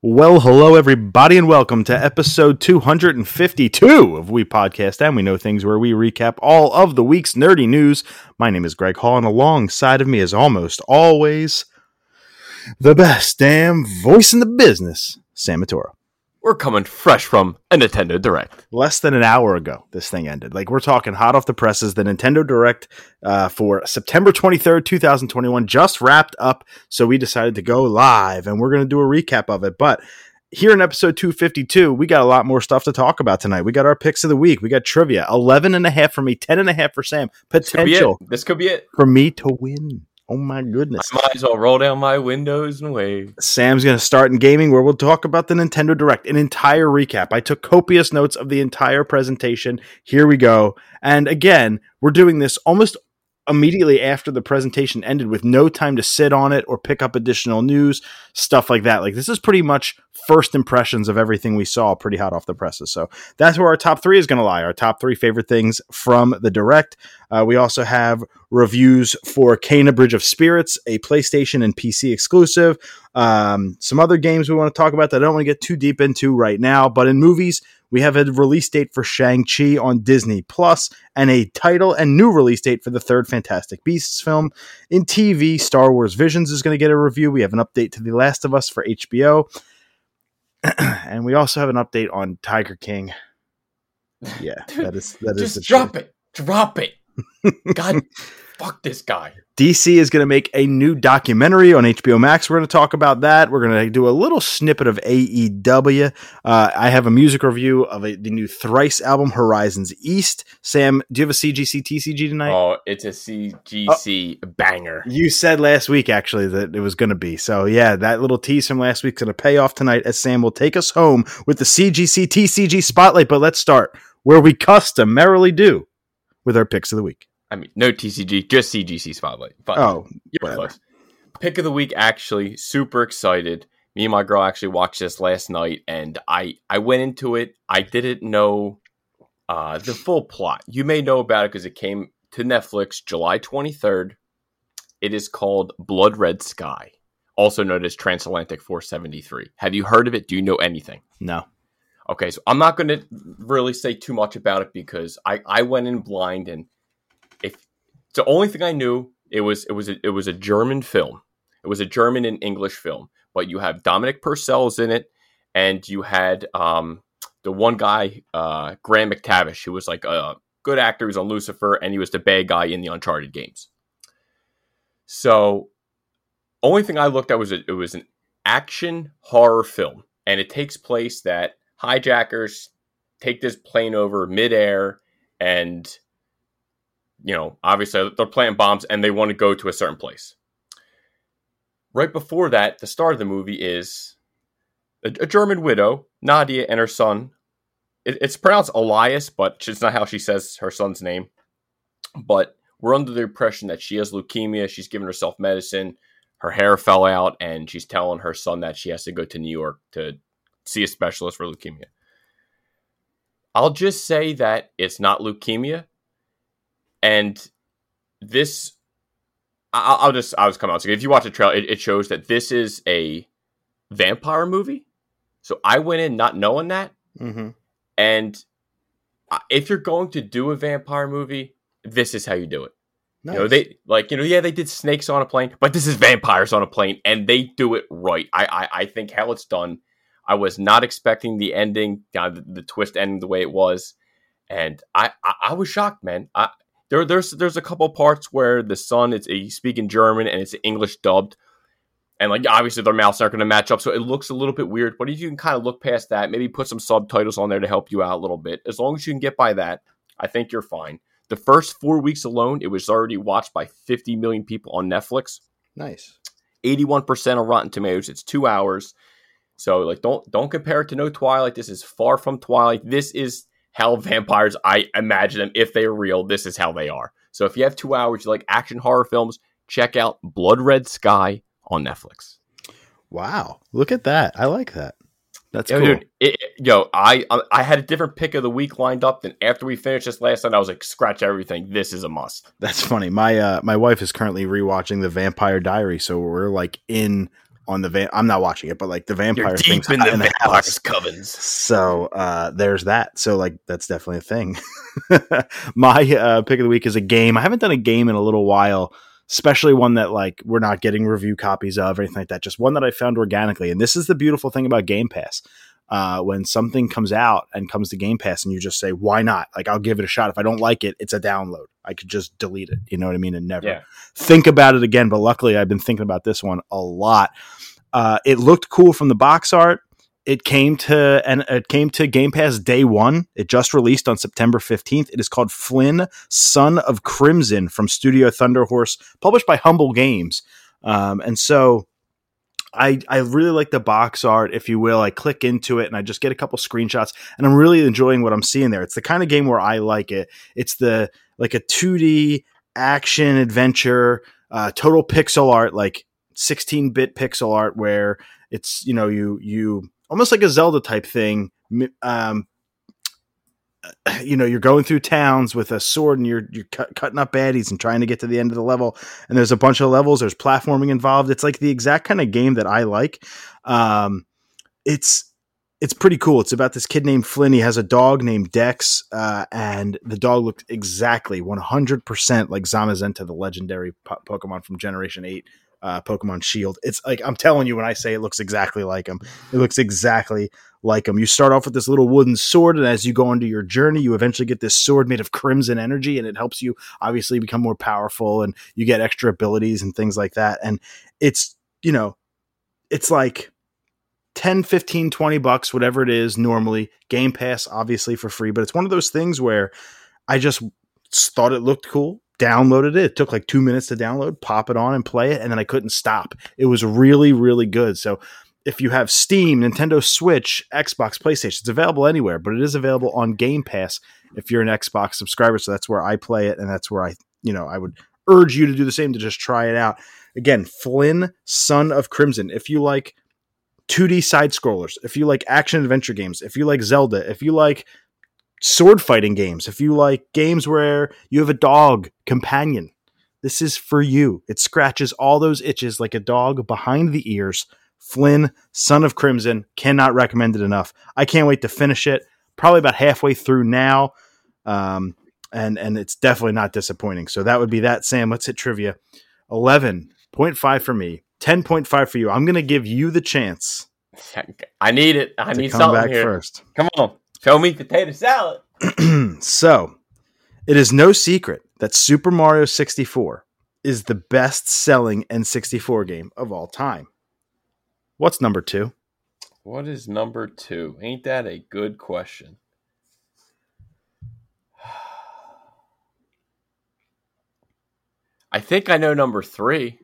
Well, hello, everybody, and welcome to episode 252 of We Podcast and We Know Things, where we recap all of the week's nerdy news. My name is Greg Hall, and alongside of me, is almost always, the best damn voice in the business, Sam Matora. We're coming fresh from a Nintendo Direct. Less than an hour ago, this thing ended. Like, we're talking hot off the presses. The Nintendo Direct uh, for September 23rd, 2021 just wrapped up. So we decided to go live and we're going to do a recap of it. But here in episode 252, we got a lot more stuff to talk about tonight. We got our picks of the week. We got trivia 11 and a half for me, 10 and a half for Sam. This could be Potential it. This could be it. for me to win. Oh my goodness. I might as well roll down my windows and wave. Sam's going to start in gaming where we'll talk about the Nintendo Direct, an entire recap. I took copious notes of the entire presentation. Here we go. And again, we're doing this almost immediately after the presentation ended with no time to sit on it or pick up additional news, stuff like that. Like this is pretty much first impressions of everything we saw pretty hot off the presses. So that's where our top three is going to lie. Our top three favorite things from the Direct. Uh, we also have reviews for Kena Bridge of Spirits, a PlayStation and PC exclusive. Um, some other games we want to talk about that I don't want to get too deep into right now. But in movies, we have a release date for Shang-Chi on Disney Plus and a title and new release date for the third Fantastic Beasts film. In TV, Star Wars Visions is going to get a review. We have an update to The Last of Us for HBO. and we also have an update on Tiger King. Yeah, that is that is Just drop it. Drop it. God, fuck this guy. DC is going to make a new documentary on HBO Max. We're going to talk about that. We're going to do a little snippet of AEW. Uh, I have a music review of a, the new Thrice album, Horizons East. Sam, do you have a CGC TCG tonight? Oh, it's a CGC banger. You said last week, actually, that it was going to be. So, yeah, that little tease from last week is going to pay off tonight as Sam will take us home with the CGC TCG spotlight. But let's start where we customarily do with our picks of the week. I mean, no TCG, just CGC Spotlight. But Oh, you're close. Pick of the week, actually, super excited. Me and my girl actually watched this last night, and I I went into it. I didn't know uh, the full plot. You may know about it because it came to Netflix July 23rd. It is called Blood Red Sky, also known as Transatlantic 473. Have you heard of it? Do you know anything? no. Okay, so I'm not going to really say too much about it because I, I went in blind and the only thing I knew it was it was a, it was a German film. It was a German and English film, but you have Dominic Purcell's in it, and you had um, the one guy uh, Graham McTavish who was like a good actor. He was on Lucifer, and he was the bad guy in the Uncharted games. So, only thing I looked at was a, it was an action horror film, and it takes place that hijackers take this plane over midair, and you know, obviously they're planting bombs, and they want to go to a certain place. Right before that, the start of the movie is a, a German widow, Nadia, and her son. It, it's pronounced Elias, but it's not how she says her son's name. But we're under the impression that she has leukemia. She's giving herself medicine. Her hair fell out, and she's telling her son that she has to go to New York to see a specialist for leukemia. I'll just say that it's not leukemia, and this. I- I'll just I'll just come out. So if you watch the trailer, it, it shows that this is a vampire movie. So I went in not knowing that, Mm-hmm. and if you're going to do a vampire movie, this is how you do it. Nice. You know, they like you know, yeah, they did snakes on a plane, but this is vampires on a plane, and they do it right. I I, I think how it's done. I was not expecting the ending, uh, the, the twist ending the way it was, and I I, I was shocked, man. I there there's there's a couple parts where the son is he's speaking German and it's English dubbed, and like obviously their mouths aren't going to match up, so it looks a little bit weird. But if you can kind of look past that, maybe put some subtitles on there to help you out a little bit. As long as you can get by that, I think you're fine. The first four weeks alone, it was already watched by 50 million people on Netflix. nice. 81% on Rotten Tomatoes. It's two hours. So like don't don't compare it to no Twilight. This is far from Twilight. This is how vampires I imagine them. If they're real, this is how they are. So if you have two hours, you like action horror films, check out Blood Red Sky on Netflix. Wow. Look at that. I like that. That's Yo, cool. dude, it, it- yo, I I had a different pick of the week lined up. Then after we finished this last night, I was like, scratch everything. This is a must. That's funny. My uh my wife is currently rewatching The Vampire Diary, so we're like in on the van. I'm not watching it, but like the vampire You're deep in the the vampires house. covens. So uh, there's that. So like that's definitely a thing. My uh, pick of the week is a game. I haven't done a game in a little while, especially one that like we're not getting review copies of or anything like that. Just one that I found organically. And this is the beautiful thing about Game Pass. Uh, when something comes out and comes to Game Pass, and you just say, "Why not?" Like I'll give it a shot. If I don't like it, it's a download. I could just delete it. You know what I mean? And never Yeah. think about it again. But luckily, I've been thinking about this one a lot. Uh, it looked cool from the box art. It came to and it came to Game Pass day one. It just released on September fifteenth. It is called Flynn, Son of Crimson from Studio Thunder Horse, published by Humble Games. Um, and so, I I really like the box art, if you will. I click into it and I just get a couple screenshots, and I'm really enjoying what I'm seeing there. It's the kind of game where I like it. It's the like a 2D action adventure, uh, total pixel art, like 16 bit pixel art, where it's you know you you almost like a Zelda type thing. Um, you know, you're going through towns with a sword and you're you're cut, cutting up baddies and trying to get to the end of the level. And there's a bunch of levels. There's platforming involved. It's like the exact kind of game that I like. Um, it's it's pretty cool. It's about this kid named Flynn. He has a dog named Dex, uh, and the dog looked exactly 100% like Zamazenta, the legendary po- Pokemon from Generation 8, uh, Pokemon Shield. It's like, I'm telling you, when I say it looks exactly like him, it looks exactly like him. You start off with this little wooden sword, and as you go into your journey, you eventually get this sword made of crimson energy, and it helps you obviously become more powerful, and you get extra abilities and things like that. And it's, you know, it's like 10 15 20 bucks whatever it is normally game pass obviously for free but it's one of those things where i just thought it looked cool downloaded it. It took like two minutes to download pop it on and play it and then i couldn't stop. It was really really good. So if you have steam nintendo switch xbox playstation it's available anywhere but it is available on game pass if you're an xbox subscriber. So that's where i play it and that's where i you know i would urge you to do the same to just try it out. Again flynn son of crimson. If you like 2D side scrollers, if you like action adventure games, if you like Zelda, if you like sword fighting games, if you like games where you have a dog companion, this is for you. It scratches all those itches like a dog behind the ears. Flynn, Son of Crimson, cannot recommend it enough. I can't wait to finish it. Probably about halfway through now. Um, and and it's definitely not disappointing. So that would be that. Sam, let's hit trivia. Eleven point five for me. Ten point five for you. I'm going to give you the chance I need it. I need come something back here. first. Come on, show me potato salad. so, it is no secret that Super Mario 64 is the best selling N64 game of all time. What's number two? What is number two? Ain't that a good question? I think I know number three.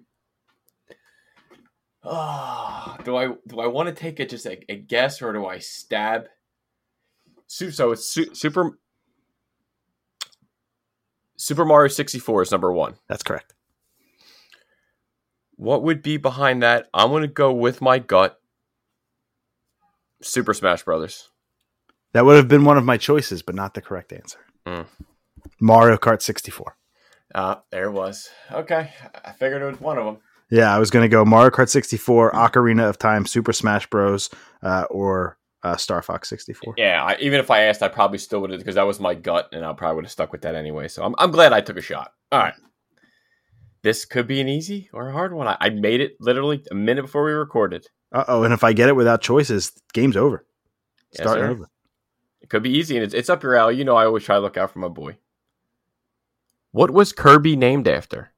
Oh, do I do I want to take it just a, a guess or do I stab? So it's su- Super Super Mario 64 is number one. That's correct. What would be behind that? I'm going to go with my gut. Super Smash Brothers. That would have been one of my choices, but not the correct answer. Mm. Mario Kart 64. Ah, there it was. Okay, I figured it was one of them. Yeah, I was going to go Mario Kart 64, Ocarina of Time, Super Smash Bros, uh, or uh, Star Fox 64. Yeah, I, even if I asked, I probably still would have because that was my gut, and I probably would have stuck with that anyway. So I'm, I'm glad I took a shot. All right, this could be an easy or a hard one. I, I made it literally a minute before we recorded. Uh oh, and if I get it without choices, game's over. Yes, Starting sir. over. It could be easy, and it's, it's up your alley. You know, I always try to look out for my boy. What was Kirby named after?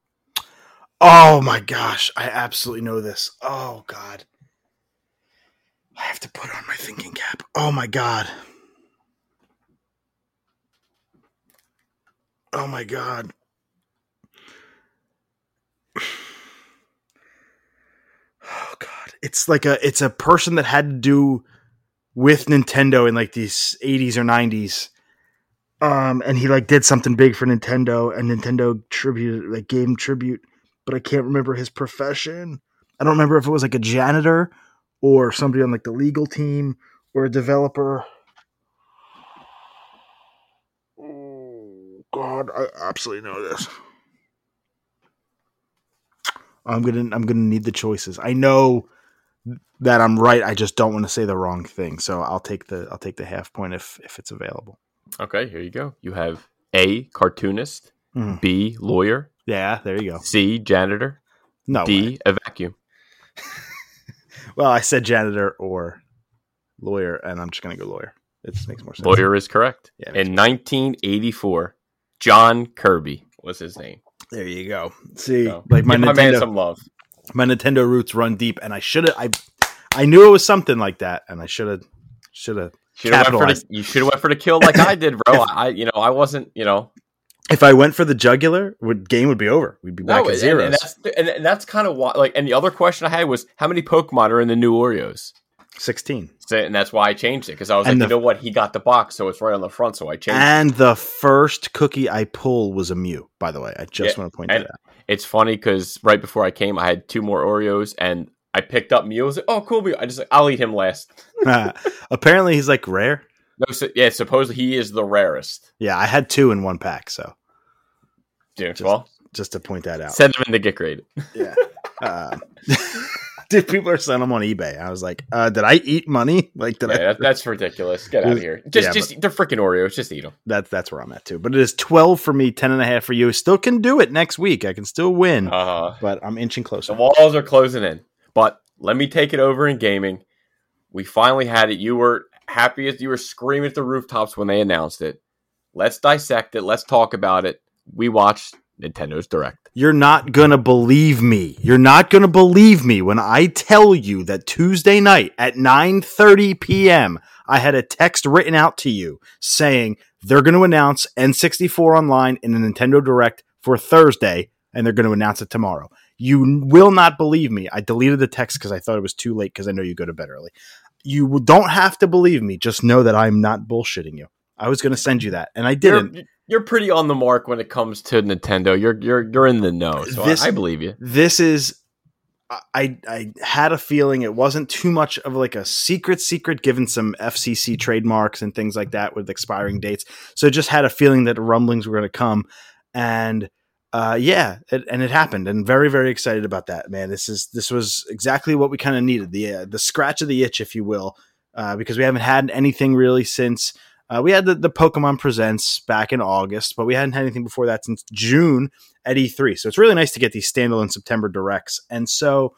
Oh my gosh, I absolutely know this. Oh god. I have to put on my thinking cap. Oh my god. Oh my god. Oh god. It's like a it's a person that had to do with Nintendo in like these 80s or 90s. Um and he like did something big for Nintendo and Nintendo tribute like him tribute but I can't remember his profession. I don't remember if it was like a janitor or somebody on like the legal team or a developer. Oh God, I absolutely know this. I'm gonna I'm gonna need the choices. I know that I'm right. I just don't want to say the wrong thing. So I'll take the I'll take the half point if if it's available. Okay, here you go. You have A cartoonist, Mm. B lawyer, Yeah, there you go. C janitor, No. D way. a vacuum. Well, I said janitor or lawyer, and I'm just gonna go lawyer. It just makes more sense. Lawyer is correct. Yeah, In 1984, John Kirby was his name. There you go. See, So, like my give my man Nintendo, some love. my Nintendo roots run deep, and I should have. I I knew it was something like that, and I should have should have. Should have went for Capitalized. the, you should have went for the kill like I did, bro. I, you know, I wasn't, you know, If I went for the jugular, would game would be over. We'd be back no, at and, zeros. and that's and, and that's kind of why. Like, and the other question I had was, how many Pokemon are in the new Oreos? Sixteen. So, and that's why I changed it because I was And like, the- you know what? He got the box, so it's right on the front, so I changed. it. And the first cookie I pulled was a Mew. By the way, I just Yeah, want to point that out. It's funny because right before I came, I had two more Oreos, and I picked up Mew. I was like, oh, cool, Mew. I just like, I'll eat him last. Apparently, he's like rare. No, so, yeah, supposedly he is the rarest. Yeah, I had two in one pack, so Yeah, Just- well, just to point that out. send them in to get graded. Yeah. Uh, dude, people are selling them on eBay. I was like, uh, did I eat money? Like, did Yeah, I? that, that's ridiculous. Get out of here. Just, Yeah, just they're freaking Oreos. Just eat them. That's that's where I'm at too. But it is 12 for me, 10 and a half for you. Still can do it next week. I can still win, Uh, but I'm inching closer. the walls are closing in. But let me take it over in gaming. We finally had it. You were happy as you were screaming at the rooftops when they announced it. Let's dissect it. Let's talk about it. We watched Nintendo's Direct. You're not gonna believe me. You're not gonna believe me when I tell you that Tuesday night at 9:30 p.m. I had a text written out to you saying they're going to announce N64 Online in a Nintendo Direct for Thursday, and they're going to announce it tomorrow. You will not believe me. I deleted the text because I thought it was too late because I know you go to bed early. You don't have to believe me. Just know that I'm not bullshitting you. I was going to send you that, and I didn't. You're, you're pretty on the mark when it comes to Nintendo. You're you're you're in the know, so This- I, I believe you. this is I I had a feeling it wasn't too much of like a secret secret given some FCC trademarks and things like that with expiring dates. So I just had a feeling that rumblings were going to come and uh yeah, it, and it happened and very very excited about that. Man, this is this was exactly what we kind of needed. The uh, the scratch of the itch if you will. Uh, because we haven't had anything really since uh, we had the, the Pokemon Presents back in August, but we hadn't had anything before that since June at E3. So it's really nice to get these standalone September directs. And so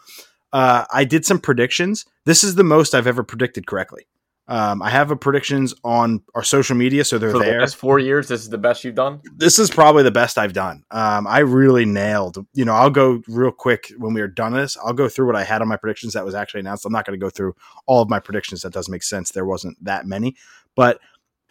uh, I did some predictions. This is the most I've ever predicted correctly. Um, I have a predictions on our social media, so they're For the there. last four years, this is the best you've done. This is probably the best I've done. Um, I really nailed. You know, I'll go real quick when we are done with this. I'll go through what I had on my predictions that was actually announced. I'm not going to go through all of my predictions. That doesn't make sense. There wasn't that many, but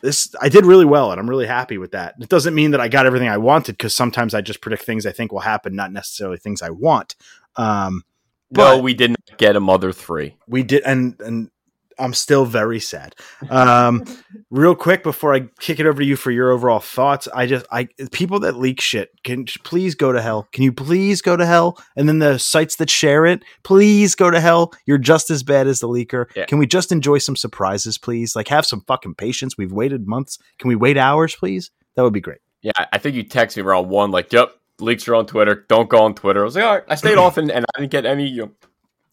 this I did really well, and I'm really happy with that. It doesn't mean that I got everything I wanted because sometimes I just predict things I think will happen, not necessarily things I want. Um, no, we didn't get a Mother Three. we did, and and I'm still very sad. Um, real quick before I kick it over to you for your overall thoughts, I just I people that leak shit can please go to hell. Can you please go to hell? And then the sites that share it, please go to hell. You're just as bad as the leaker. Yeah. Can we just enjoy some surprises, please? Like have some fucking patience. We've waited months. Can we wait hours, please? That would be great. Yeah, I- I think you texted me around one, like, "Yep, leaks are on Twitter. Don't go on Twitter." I was like, "All right." I stayed off, and, and I didn't get any. You know,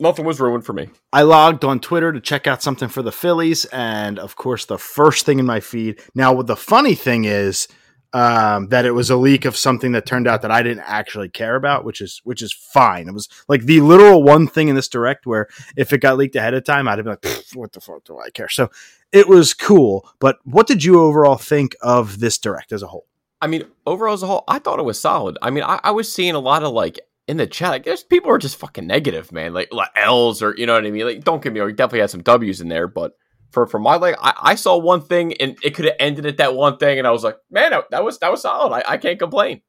nothing was ruined for me. I logged on Twitter to check out something for the Phillies, and of course, the first thing in my feed. Now, what the funny thing is um, that it was a leak of something that turned out that I didn't actually care about, which is which is fine. It was like the literal one thing in this direct where if it got leaked ahead of time, I'd have been like, "What the fuck do I care?" So it was cool. But what did you overall think of this direct as a whole? I mean, overall as a whole, I thought it was solid. I mean, I, I was seeing a lot of like in the chat. I guess people are just fucking negative, man. Like, like L's or you know what I mean. Like, don't get me wrong, you definitely had some W's in there, but for for my like, I, I saw one thing and it could have ended at that one thing, and I was like, man, that, was that was solid. I, I can't complain.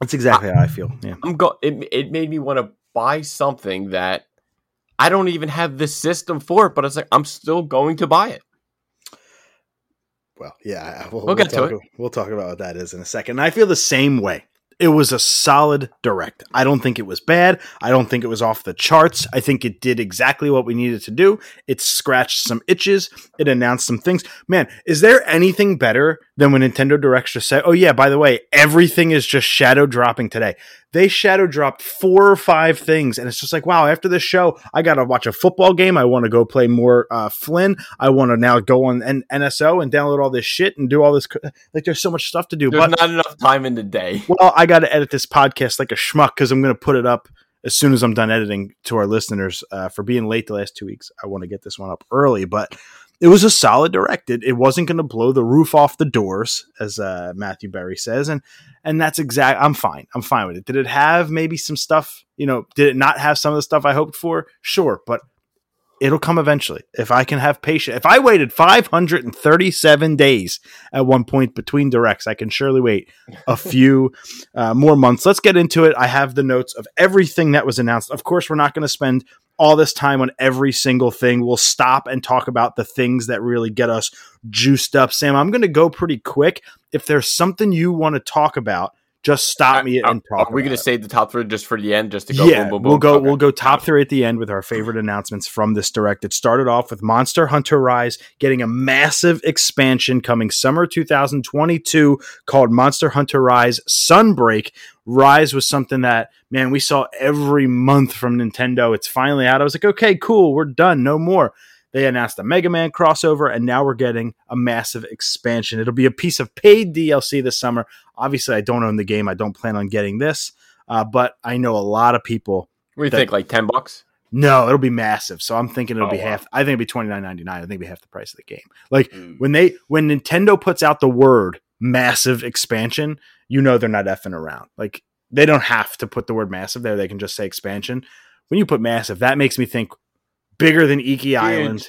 That's exactly how I feel. Yeah. I'm go. It, it made me want to buy something that I don't even have the system for it, but it's like I'm still going to buy it. Well, yeah, we'll, We'll get to talk, We'll talk about what that is in a second. And I feel the same way. It was a solid direct. I don't think it was bad. I don't think it was off the charts. I think it did exactly what we needed to do. It scratched some itches. It announced some things. Man, is there anything better than when Nintendo Directs just say, "Oh yeah, by the way, everything is just shadow dropping today." They shadow dropped four or five things, and it's just like, wow. After this show, I got to watch a football game. I want to go play more uh, Flynn. I want to now go on N- NSO and download all this shit and do all this. Like, there's so much stuff to do. There's but not enough time in the day. well, I got to edit this podcast like a schmuck because I'm going to put it up as soon as I'm done editing to our listeners uh, for being late the last two weeks. I want to get this one up early, but it was a solid direct. It, it wasn't going to blow the roof off the doors, as uh, Matthew Berry says, and and that's exact. I'm fine. I'm fine with it. Did it have maybe some stuff? You know, did it not have some of the stuff I hoped for? Sure, but it'll come eventually if I can have patience. If I waited 537 days at one point between directs, I can surely wait a few uh, more months. Let's get into it. I have the notes of everything that was announced. Of course, we're not going to spend all this time on every single thing. We'll stop and talk about the things that really get us juiced up. Sam, I'm going to go pretty quick. If there's something you want to talk about, just stop uh, me Are, and talk. are we going to save the top three just for the end, just to go? yeah, boom, boom, boom? we'll go. Okay. We'll go top three at the end with our favorite announcements from this direct. It started off with Monster Hunter Rise getting a massive expansion coming summer 2022 called Monster Hunter Rise Sunbreak. Rise was something that man we saw every month from Nintendo. It's finally out. I was like, okay, cool, we're done. No more. They announced a Mega Man crossover, and now we're getting a massive expansion. It'll be a piece of paid DLC this summer. Obviously, I don't own the game. I don't plan on getting this, uh, but I know a lot of people. What do you that- think? Like ten bucks? No, it'll be massive. So I'm thinking it'll Oh, be wow. half. I think it'll be twenty nine ninety nine. I think it'll be half the price of the game. Like when they when Nintendo puts out the word massive expansion, you know they're not effing around. Like they don't have to put the word massive there. They can just say expansion. When you put massive, that makes me think bigger than Iki Island,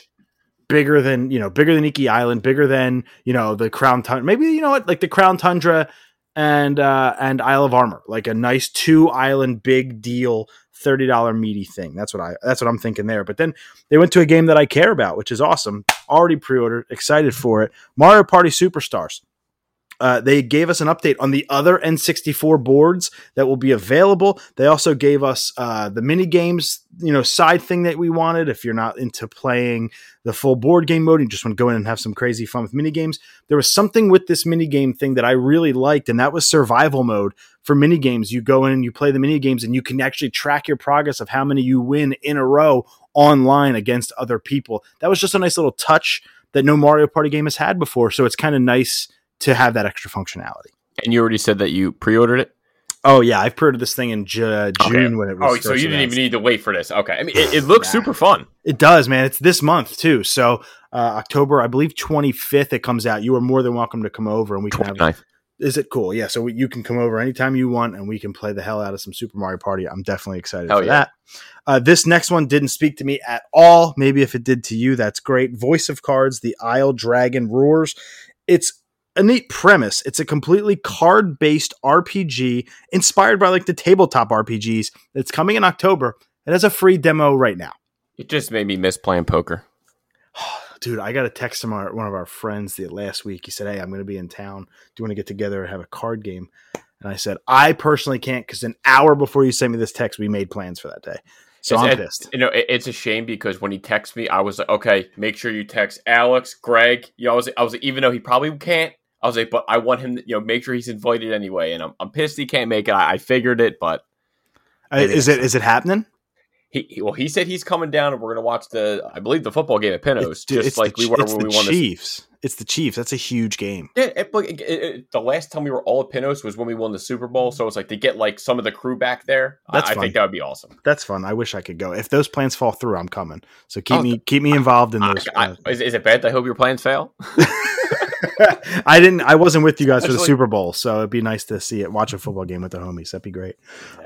bigger than you know, bigger than Iki Island, bigger than you know the Crown Tundra. Maybe you know what, like the Crown Tundra and uh and Isle of Armor, like a nice two island big deal, thirty dollar meaty thing. That's what I that's what I'm thinking there. But then they went to a game that I care about, which is awesome. Already pre-ordered, excited for it. Mario Party Superstars. Uh, they gave us an update on the other N64 boards that will be available. They also gave us uh, the mini games, you know, side thing that we wanted. If you're not into playing the full board game mode, you just want to go in and have some crazy fun with mini games. There was something with this mini game thing that I really liked, and that was survival mode for mini games. You go in and you play the mini games, and you can actually track your progress of how many you win in a row online against other people. That was just a nice little touch that no Mario Party game has had before. So it's kind of nice to have that extra functionality. And you already said that you pre-ordered it. Oh yeah, I've pre-ordered this thing in Ju- June Okay. when it was. Oh, so you didn't announced. even need to wait for this. Okay, I mean, it, it looks Nah. super fun. It does, man. It's this month too. So uh, October, I believe, twenty fifth, it comes out. You are more than welcome to come over, and we can have. Is it cool? Yeah. So you can come over anytime you want, and we can play the hell out of some Super Mario Party. I'm definitely excited Hell for yeah. that. Uh, this next one didn't speak to me at all. Maybe if it did to you, that's great. Voice of Cards: The Isle Dragon Roars. It's a neat premise. It's a completely card based RPG inspired by like the tabletop RPGs. It's coming in October. It has a free demo right now. It just made me miss playing poker. Dude, I got a text from our, one of our friends the last week. He said, Hey, I'm going to be in town. Do you want to get together and have a card game? And I said, I personally can't because an hour before you sent me this text, we made plans for that day. So It's- I'm pissed. You know, it, it's a shame because when he texted me, I was like, okay, make sure you text Alex, Greg. You know, I was, I was even though he probably can't, I was like, but I want him to, you know, make sure he's invited anyway. And I'm, I'm pissed he can't make it. I, I figured it, but Uh, is it is it happening? he, he- well, he said he's coming down and we're going to watch the, I believe, the football game at Pinos, It's, just it's like the, we were it's when the we won this. Chiefs. It's the Chiefs. That's a huge game. Yeah, it, but it, it, the last time we were all at Pinos was when we won the Super Bowl. So it's like to get like some of the crew back there. I- That's I, fun. think that would be awesome. That's fun. I wish I could go. If those plans fall through, I'm coming. So keep Oh, me keep me involved in I, those. I, uh, is, is it bad? that I hope your plans fail. I didn't. I wasn't with you guys for the Super Bowl, so it'd be nice to see it. Watch a football game with the homies. That'd be great.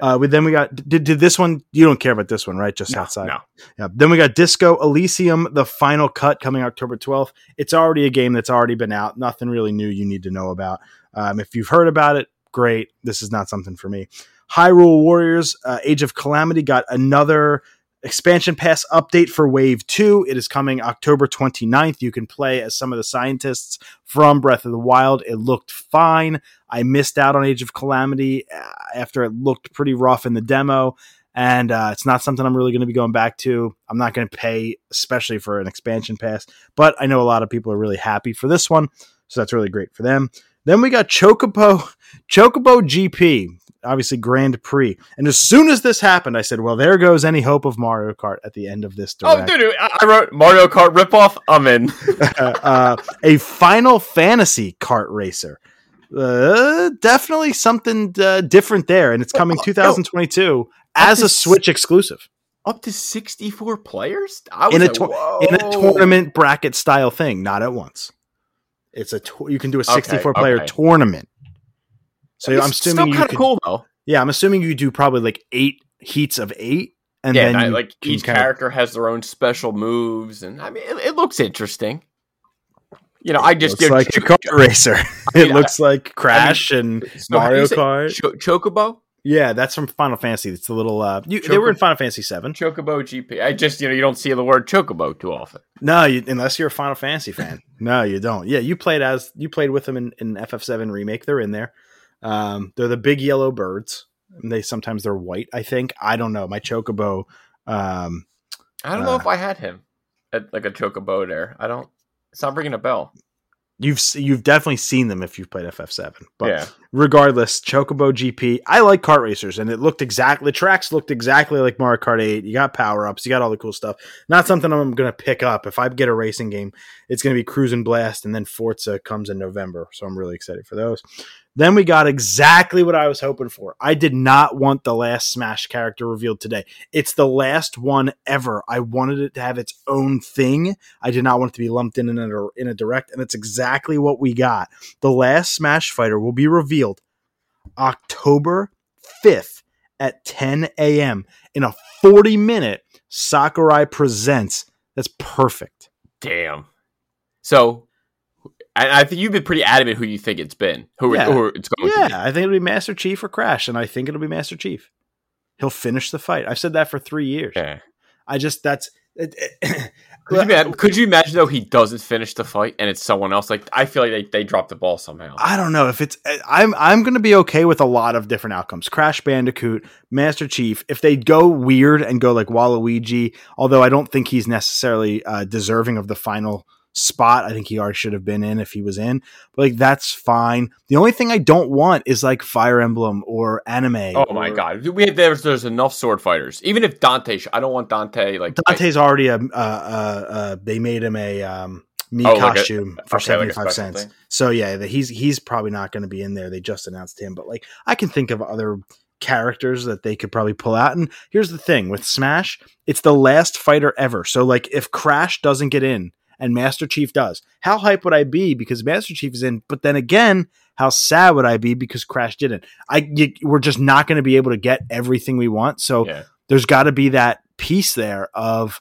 Uh, we then we got did, did this one? You don't care about this one, right? Just No, outside. no. Yeah. Then we got Disco Elysium, the final cut coming October 12th. It's already a game that's already been out. Nothing really new you need to know about. Um, if you've heard about it, great. This is not something for me. Hyrule Warriors, uh, Age of Calamity got another expansion pass update for Wave 2. It is coming October 29th. You can play as some of the scientists from Breath of the Wild. It looked fine. I missed out on Age of Calamity uh, after it looked pretty rough in the demo and uh, it's not something I'm really going to be going back to. I'm not going to pay, especially for an expansion pass, but I know a lot of people are really happy for this one, so that's really great for them. Then we got Chocobo, Chocobo GP. Obviously Grand Prix. And as soon as this happened, I said, "Well, there goes any hope of Mario Kart at the end of this." Oh, Direct. dude, I I wrote Mario Kart ripoff. I'm in. uh, a Final Fantasy kart racer. Uh, definitely something uh, different there, and it's coming Oh, 2022 as a Switch exclusive Up to 64 players I in a like, in a tournament bracket style thing, not at once. It's a you can do a 64 player okay. tournament. So It's I'm assuming kind of cool though. yeah, I'm assuming you do probably like eight heats of eight, and yeah, then and I- like each kind of- character has their own special moves, and I mean, it, it looks interesting. You know, I just looks like a kart racer. mean, it looks like Crash and So Mario Kart. Cho- Chocobo, Yeah, that's from Final Fantasy. It's the little. Uh, you, they were in Final Fantasy Seven. Chocobo GP. I just you know you don't see the word Chocobo too often. No, you, unless you're a Final Fantasy fan. no, you don't. Yeah, you played as you played with them in, in FF7 remake. They're in there. Um, they're the big yellow birds. And they sometimes they're white. I think. I don't know. My Chocobo. Um, I don't know Uh, if I had him at like a Chocobo there. I don't. It's not ringing a bell. you've you've definitely seen them if you've played FF7. But yeah, regardless, Chocobo GP. I like kart racers, and it looked exactly the tracks looked exactly like Mario Kart 8. You got power ups, you got all the cool stuff. Not something I'm gonna pick up. If I get a racing game, it's gonna be Cruis'n Blast, and then Forza comes in November. So I'm really excited for those. Then we got exactly what I was hoping for. I did not want the last Smash character revealed today. It's the last one ever. I wanted it to have its own thing. I did not want it to be lumped in in a, in a direct, and it's exactly what we got. The last Smash fighter will be revealed October 5th at 10 a.m. in a 40 minute Sakurai Presents. That's perfect. damn. So, I, I think you've been pretty adamant who you think it's been, who, Yeah. who it's going to be. Yeah, I think it'll be Master Chief or Crash, and I think it'll be Master Chief. He'll finish the fight. I've said that for three years. Yeah. I just, that's. It, it- Could you, could you imagine though he doesn't finish the fight and it's someone else? Like I feel like they, they dropped the ball somehow. I don't know if it's. I'm I'm going to be okay with a lot of different outcomes. Crash Bandicoot, Master Chief. If they go weird and go like Waluigi, although I don't think he's necessarily uh, deserving of the final spot. I think he already should have been in if he was in. But like that's fine. The only thing I don't want is like Fire Emblem or anime. oh my or- god, we have, there's there's enough sword fighters. Even if Dante, I don't want Dante like I- Dante's already a. Uh, uh, uh, they made him a. Um, me Oh, like a- costume for okay, 75 special cents. thing. So yeah, the, he's he's probably not going to be in there. They just announced him, but like I can think of other characters that they could probably pull out. And here's the thing with Smash, it's the last fighter ever. So like if Crash doesn't get in and Master Chief does, how hype would I be because Master Chief is in? But then again, how sad would I be because Crash didn't? I you, we're just not going to be able to get everything we want. So yeah. there's got to be that piece there of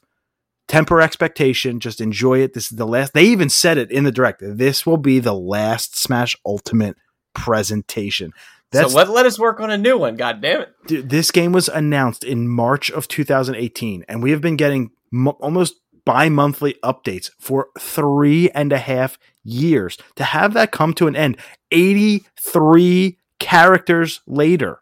temper expectation just enjoy it this is the last they even said it in the direct this will be the last smash ultimate presentation that's so let, let us work on a new one. God damn it! dude, this game was announced in march of 2018 and we have been getting mo- almost bi-monthly updates for three and a half years. To have that come to an end 83 characters later.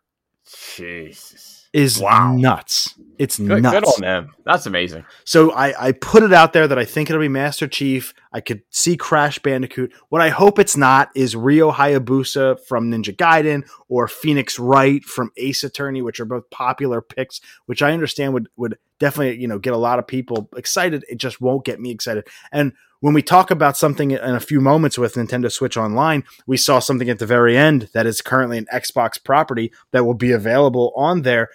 Jesus, is Wow. nuts it's good, nuts good on them. That's amazing. So I, I put it out there that I think it'll be Master Chief. I could see Crash Bandicoot. What I hope it's not is Ryu Hayabusa from Ninja Gaiden or Phoenix Wright from Ace Attorney, which are both popular picks, which I understand would would definitely you know get a lot of people excited. It just won't get me excited. And when we talk about something in a few moments with Nintendo Switch Online, we saw something at the very end that is currently an Xbox property that will be available on there.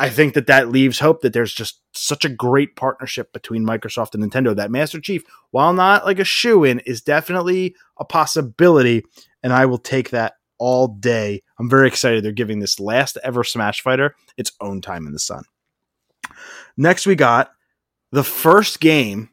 I think that that leaves hope that there's just such a great partnership between Microsoft and Nintendo that Master Chief, while not like a shoe in, is definitely a possibility. And I will take that all day. I'm very excited they're giving this last ever Smash Fighter its own time in the sun. Next, we got the first game,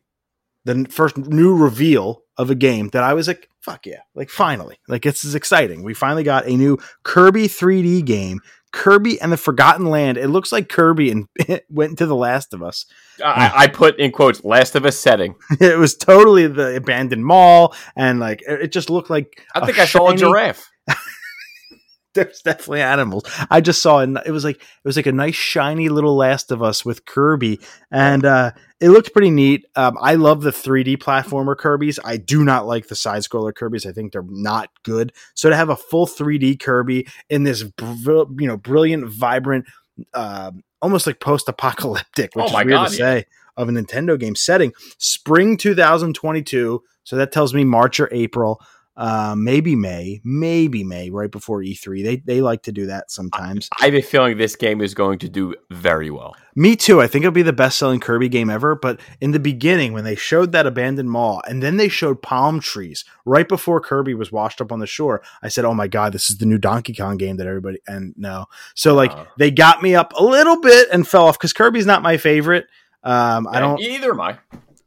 the first new reveal of a game that I was like, fuck yeah, like finally, like this is exciting. We finally got a new Kirby 3D game Kirby and the Forgotten Land. It looks like Kirby and went into The Last of Us. I, I put in quotes "Last of Us" setting. It was totally the abandoned mall, and like it just looked like I think I saw a giraffe. There's definitely animals. I just saw it. It was like it was like a nice shiny little Last of Us with Kirby, and uh, it looked pretty neat. Um, I love the 3D platformer Kirby's. I do not like the side scroller Kirby's. I think they're not good. So to have a full 3D Kirby in this br- you know brilliant, vibrant, uh, almost like post apocalyptic, which Oh is weird God, to yeah. say of a Nintendo game setting, spring 2022. So that tells me March or April. Uh, maybe May, maybe May, right before E3. They they like to do that sometimes. I have a feeling this game is going to do very well. Me too. I think it'll be the best selling Kirby game ever. But in the beginning, when they showed that abandoned mall and then they showed palm trees right before Kirby was washed up on the shore, I said, Oh my God, this is the new Donkey Kong game that everybody, and no. So, like, Uh. they got me up a little bit and fell off because Kirby's not my favorite. Um, I don't, either am I.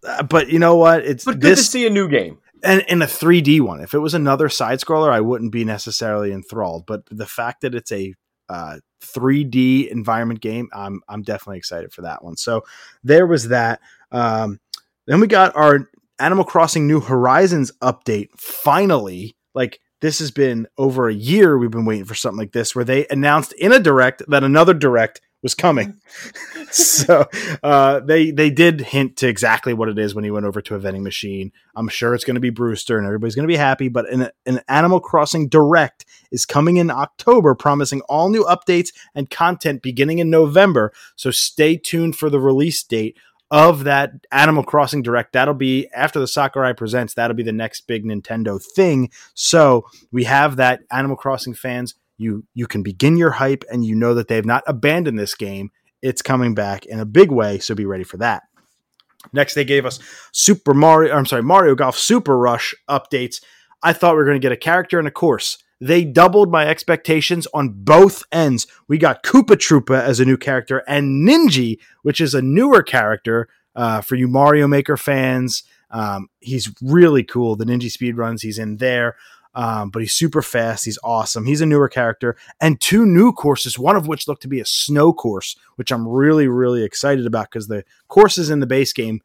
uh, but you know what? It's But good to see a new game. And in a 3D one. If it was another side scroller, I wouldn't be necessarily enthralled. But the fact that it's a uh, 3D environment game, I'm I'm definitely excited for that one. So there was that. Um, then we got our Animal Crossing New Horizons update. Finally, like this has been over a year. We've been waiting for something like this, where they announced in a direct that another direct was coming. so uh, they they did hint to exactly what it is when he went over to a vending machine. I'm sure it's going to be Brewster and everybody's going to be happy. But an, an Animal Crossing Direct is coming in October, promising all new updates and content beginning in November. So stay tuned for the release date of that Animal Crossing Direct. That'll be after the Sakurai presents. That'll be the next big Nintendo thing. So we have that Animal Crossing fans. You you can begin your hype, and you know that they have not abandoned this game. It's coming back in a big way, so be ready for that. Next, they gave us Super Mario. I'm sorry, Mario Golf Super Rush updates. I thought we were going to get a character and a course. They doubled my expectations on both ends. We got Koopa Troopa as a new character and Ninji, which is a newer character uh, for you Mario Maker fans. Um, he's really cool. The Ninji speedruns, he's in there. Um, but he's super fast. He's awesome. He's a newer character, and two new courses. One of which looked to be a snow course, which I'm really, really excited about because the courses in the base game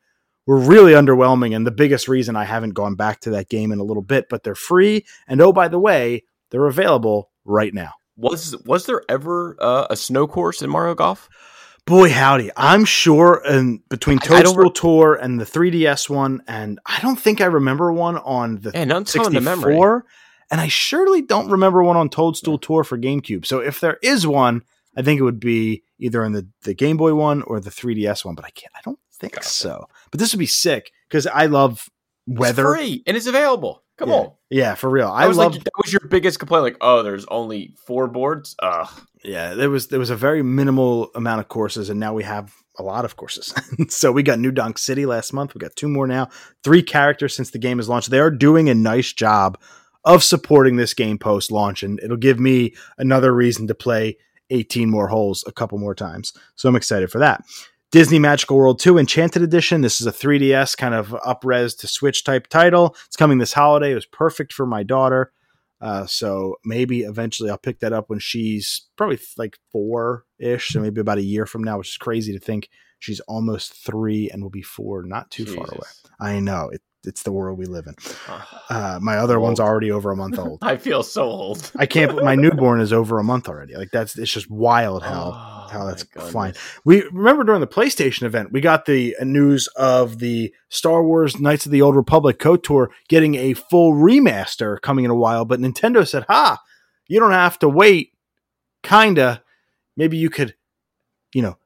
were really underwhelming, and the biggest reason I haven't gone back to that game in a little bit. But they're free, and oh by the way, they're available right now. Was was there ever uh, a snow course in Mario Golf? Boy, howdy! I'm sure, and between I- I don't Toadstool re- Tour and the 3DS one, and I don't think I remember one on the Yeah, none's coming to memory. 64. And I surely don't remember one on Toadstool Tour for GameCube. So if there is one, I think it would be either in the, the Game Boy one or the 3DS one, but I can't I don't think Gotcha. so. But this would be sick because I love weather. It's free and it's available. Come yeah. on. Yeah, for real. I was love like that was your biggest complaint. Like, oh, there's only four boards. Ugh. yeah, there was there was a very minimal amount of courses, and now we have a lot of courses. so we got New Donk City last month. We got two more now. Three characters since the game is launched. They are doing a nice job of supporting this game post launch, and it'll give me another reason to play 18 more holes a couple more times. So I'm excited for that. Disney Magical World 2 Enchanted Edition. This is a 3DS kind of upres to Switch type title. It's coming this holiday. It was perfect for my daughter. Uh, so maybe eventually I'll pick that up when she's probably like four ish. So maybe about a year from now, which is crazy to think she's almost three and will be four, not too far away. I know it, it's the world we live in. Uh, my other one's already over a month old. I feel so old. I can't. My newborn is over a month already. Like that's it's just wild how Oh, how that's flying. We remember during the PlayStation event, we got the uh, news of the Star Wars Knights of the Old Republic KOTOR getting a full remaster coming in a while, but Nintendo said, "Ha, you don't have to wait." Kinda, maybe you could, you know,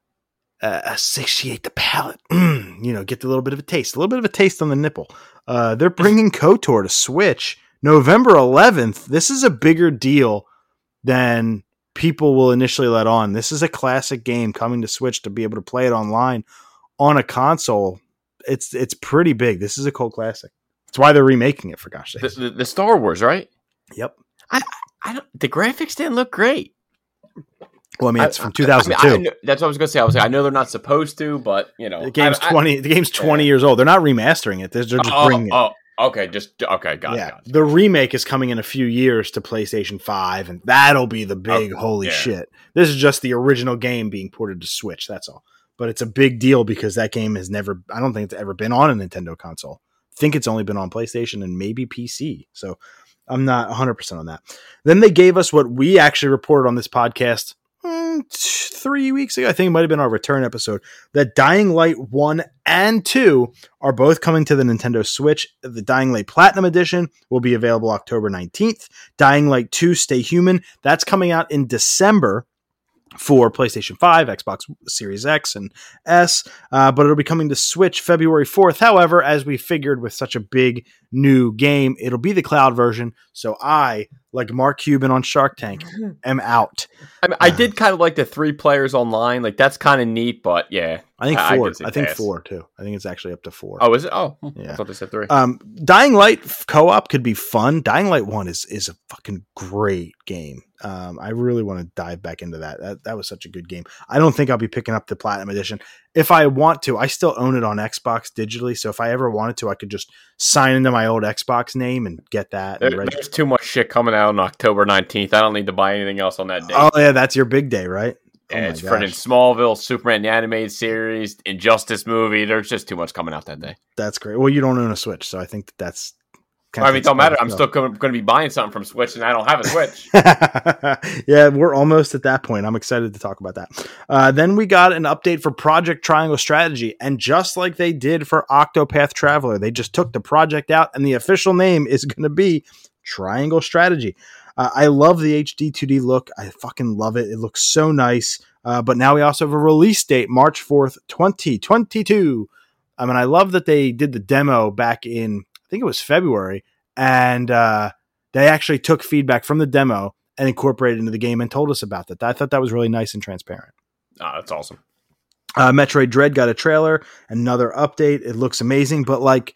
uh, satiate the palate. Mm, you know, get a little bit of a taste, a little bit of a taste on the nipple. Uh, they're bringing KOTOR to Switch November 11th. This is a bigger deal than people will initially let on. This is a classic game coming to Switch to be able to play it online on a console. It's it's pretty big. This is a cult classic. That's why they're remaking it for gosh The, sakes. the, the Star Wars, right? Yep. I I don't. The graphics didn't look great. Well, I mean, it's I- from I- I mean, 2002. That's what I was gonna say. I was like, I know they're not supposed to, but you know, the game's I- I- 20. the game's 20 yeah. years old. They're not remastering it. They're, they're just oh, bringing it. oh, okay, just okay, got yeah, it. Got it. the remake is coming in a few years to PlayStation 5, and that'll be the oh, big Oh, holy yeah. shit. This is just the original game being ported to Switch. That's all. But it's a big deal because that game has never, I don't think it's ever been on a Nintendo console. I think it's only been on PlayStation and maybe PC. So I'm not 100% on that. Then they gave us what we actually reported on this podcast three weeks ago. I think it might have been our return episode that Dying Light 1 and 2 are both coming to the Nintendo Switch. The Dying Light Platinum Edition will be available October 19th. Dying Light 2 Stay Human, that's coming out in December for PlayStation 5, Xbox Series X, and S, uh, but it'll be coming to Switch February 4th. However, as we figured with such a big new game, it'll be the cloud version. So I, like Mark Cuban on Shark Tank, am out. I, mean, I uh. did kind of like the three players online. Like that's kind of neat, but yeah, I think I- I four. could I, think pass. four too. I think it's actually up to four. Oh, is it? Oh, Yeah. I thought they said three. Um, Dying Light co-op could be fun. Dying Light One is is a fucking great game. Um, I really want to dive back into that. That that was such a good game. I don't think I'll be picking up the Platinum Edition. If I want to, I still own it on Xbox digitally. So if I ever wanted to, I could just sign into my old Xbox name and get that. There- and there's too much shit coming out on October 19th. I don't need to buy anything else on that day. oh yeah, that's your big day, right? Oh Yeah, my it's friggin' gosh. Smallville, Superman the animated series, Injustice movie. There's just too much coming out that day. That's great. Well, you don't own a Switch, so I think that that's. I mean, it don't matter. I'm still going to be buying something from Switch, and I don't have a Switch. yeah, we're almost at that point. I'm excited to talk about that. Uh, then we got an update for Project Triangle Strategy, and just like they did for Octopath Traveler, they just took the project out, and the official name is going to be Triangle Strategy. Uh, I love the HD 2D look. I fucking love it. It looks so nice. Uh, but now we also have a release date, March 4th, 2022. I mean, I love that they did the demo back in, I think it was February, and uh, they actually took feedback from the demo and incorporated into the game and told us about that. I thought that was really nice and transparent. oh, that's awesome. Uh, Metroid Dread got a trailer, another update. It looks amazing, but like,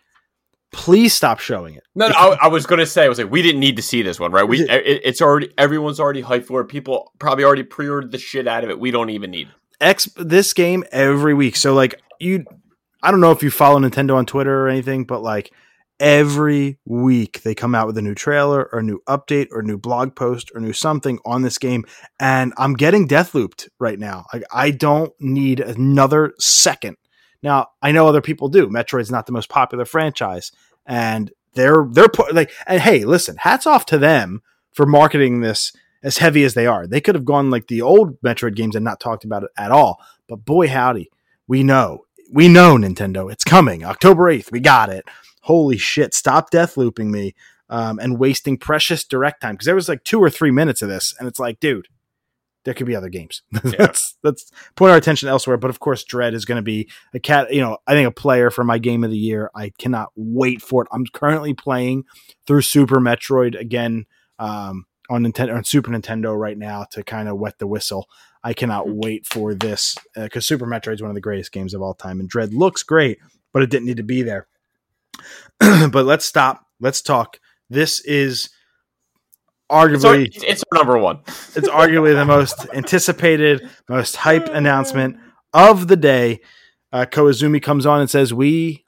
please stop showing it. No, no I, I was going to say, I was like, we didn't need to see this one, right? We, it, it's already, everyone's already hyped for it. People probably already pre-ordered the shit out of it. We don't even need it. X this game every week. So like you, I don't know if you follow Nintendo on Twitter or anything, but like every week they come out with a new trailer or a new update or a new blog post or new something on this game, and I'm getting death looped right now. Like I don't need another second. Now I know other people do. Metroid's not the most popular franchise, and they're they're like and hey, listen, hats off to them for marketing this as heavy as they are. They could have gone like the old Metroid games and not talked about it at all. But boy, howdy, we know, we know Nintendo, it's coming October eighth. We got it. Holy shit! Stop death looping me um, and wasting precious direct time because there was like two or three minutes of this, and it's like, dude. There could be other games. let's let's point our attention elsewhere. But of course, Dread is going to be a cat. You know, I think a player for my game of the year. I cannot wait for it. I'm currently playing through Super Metroid again. Um, on Nintendo on Super Nintendo right now to kind of wet the whistle. I cannot wait for this because Super Metroid is one of the greatest games of all time, and Dread looks great, but it didn't need to be there. but let's stop. Let's talk. This is It's, our, arguably it's, it's our number one. it's arguably the most anticipated, most hype announcement of the day. Uh, Koizumi comes on and says, "We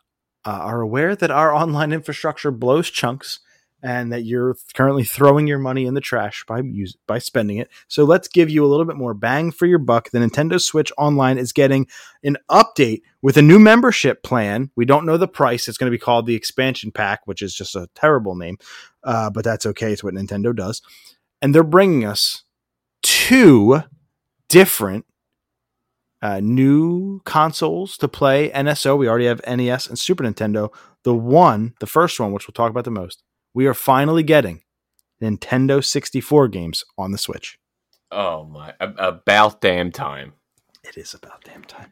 uh, are aware that our online infrastructure blows chunks." And that you're currently throwing your money in the trash by use, by spending it. So let's give you a little bit more bang for your buck. The Nintendo Switch Online is getting an update with a new membership plan. We don't know the price. It's going to be called the Expansion Pack, which is just a terrible name, uh, but that's okay. It's what Nintendo does. And they're bringing us two different uh, new consoles to play NSO. We already have NES and Super Nintendo. The one, the first one, which we'll talk about the most, we are finally getting Nintendo 64 games on the Switch. Oh my! About damn time. It is about damn time.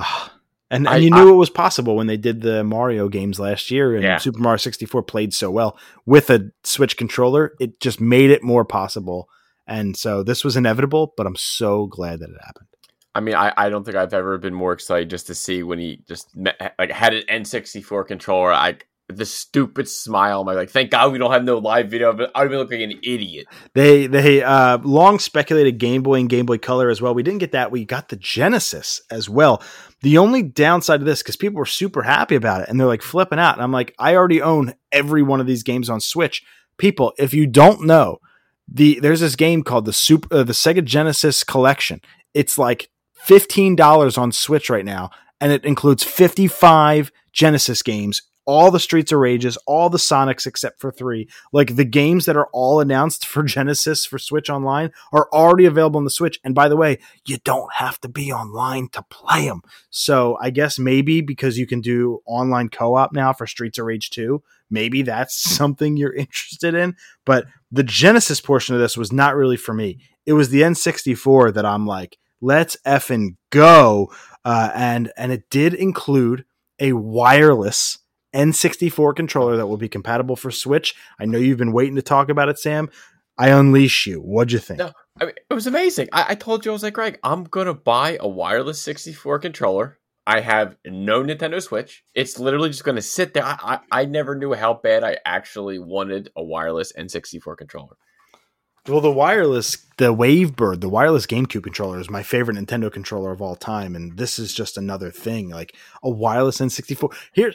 Ah. And, I- you knew it was possible when they did the Mario games last year and Yeah. Super Mario 64 played so well with a Switch controller. It just made it more possible. And so this was inevitable, but I'm so glad that it happened. I mean, I, I don't think I've ever been more excited just to see when he just met, like had an N64 controller. I the stupid smile. I'm like, thank God we don't have no live video. But I would look like an idiot. They they uh, long speculated Game Boy and Game Boy Color as well. We didn't get that. We got the Genesis as well. The only downside of this, because people were super happy about it and they're like flipping out. And I'm like, I already own every one of these games on Switch. People, if you don't know, the there's this game called the Super uh, the Sega Genesis Collection. It's like fifteen dollars on Switch right now, and it includes fifty five Genesis games all the Streets of Rages, all the Sonics except for three. Like the games that are all announced for Genesis for Switch Online are already available on the Switch. And by the way, you don't have to be online to play them. So I guess maybe because you can do online co op now for Streets of Rage 2, maybe that's something you're interested in. But the Genesis portion of this was not really for me. It was the N64 that I'm like, let's effing go. Uh, and and it did include a wireless N64 controller that will be compatible for Switch. I know you've been waiting to talk about it, Sam. I unleash you. What'd you think? No, I mean, it was amazing. I, I told you I was like, Greg, I'm gonna buy a wireless 64 controller. I have no Nintendo Switch. It's literally just gonna sit there. I, I, I never knew how bad I actually wanted a wireless N64 controller. Well, the wireless, the Wavebird, the wireless GameCube controller is my favorite Nintendo controller of all time, and this is just another thing, like a wireless N64. Here,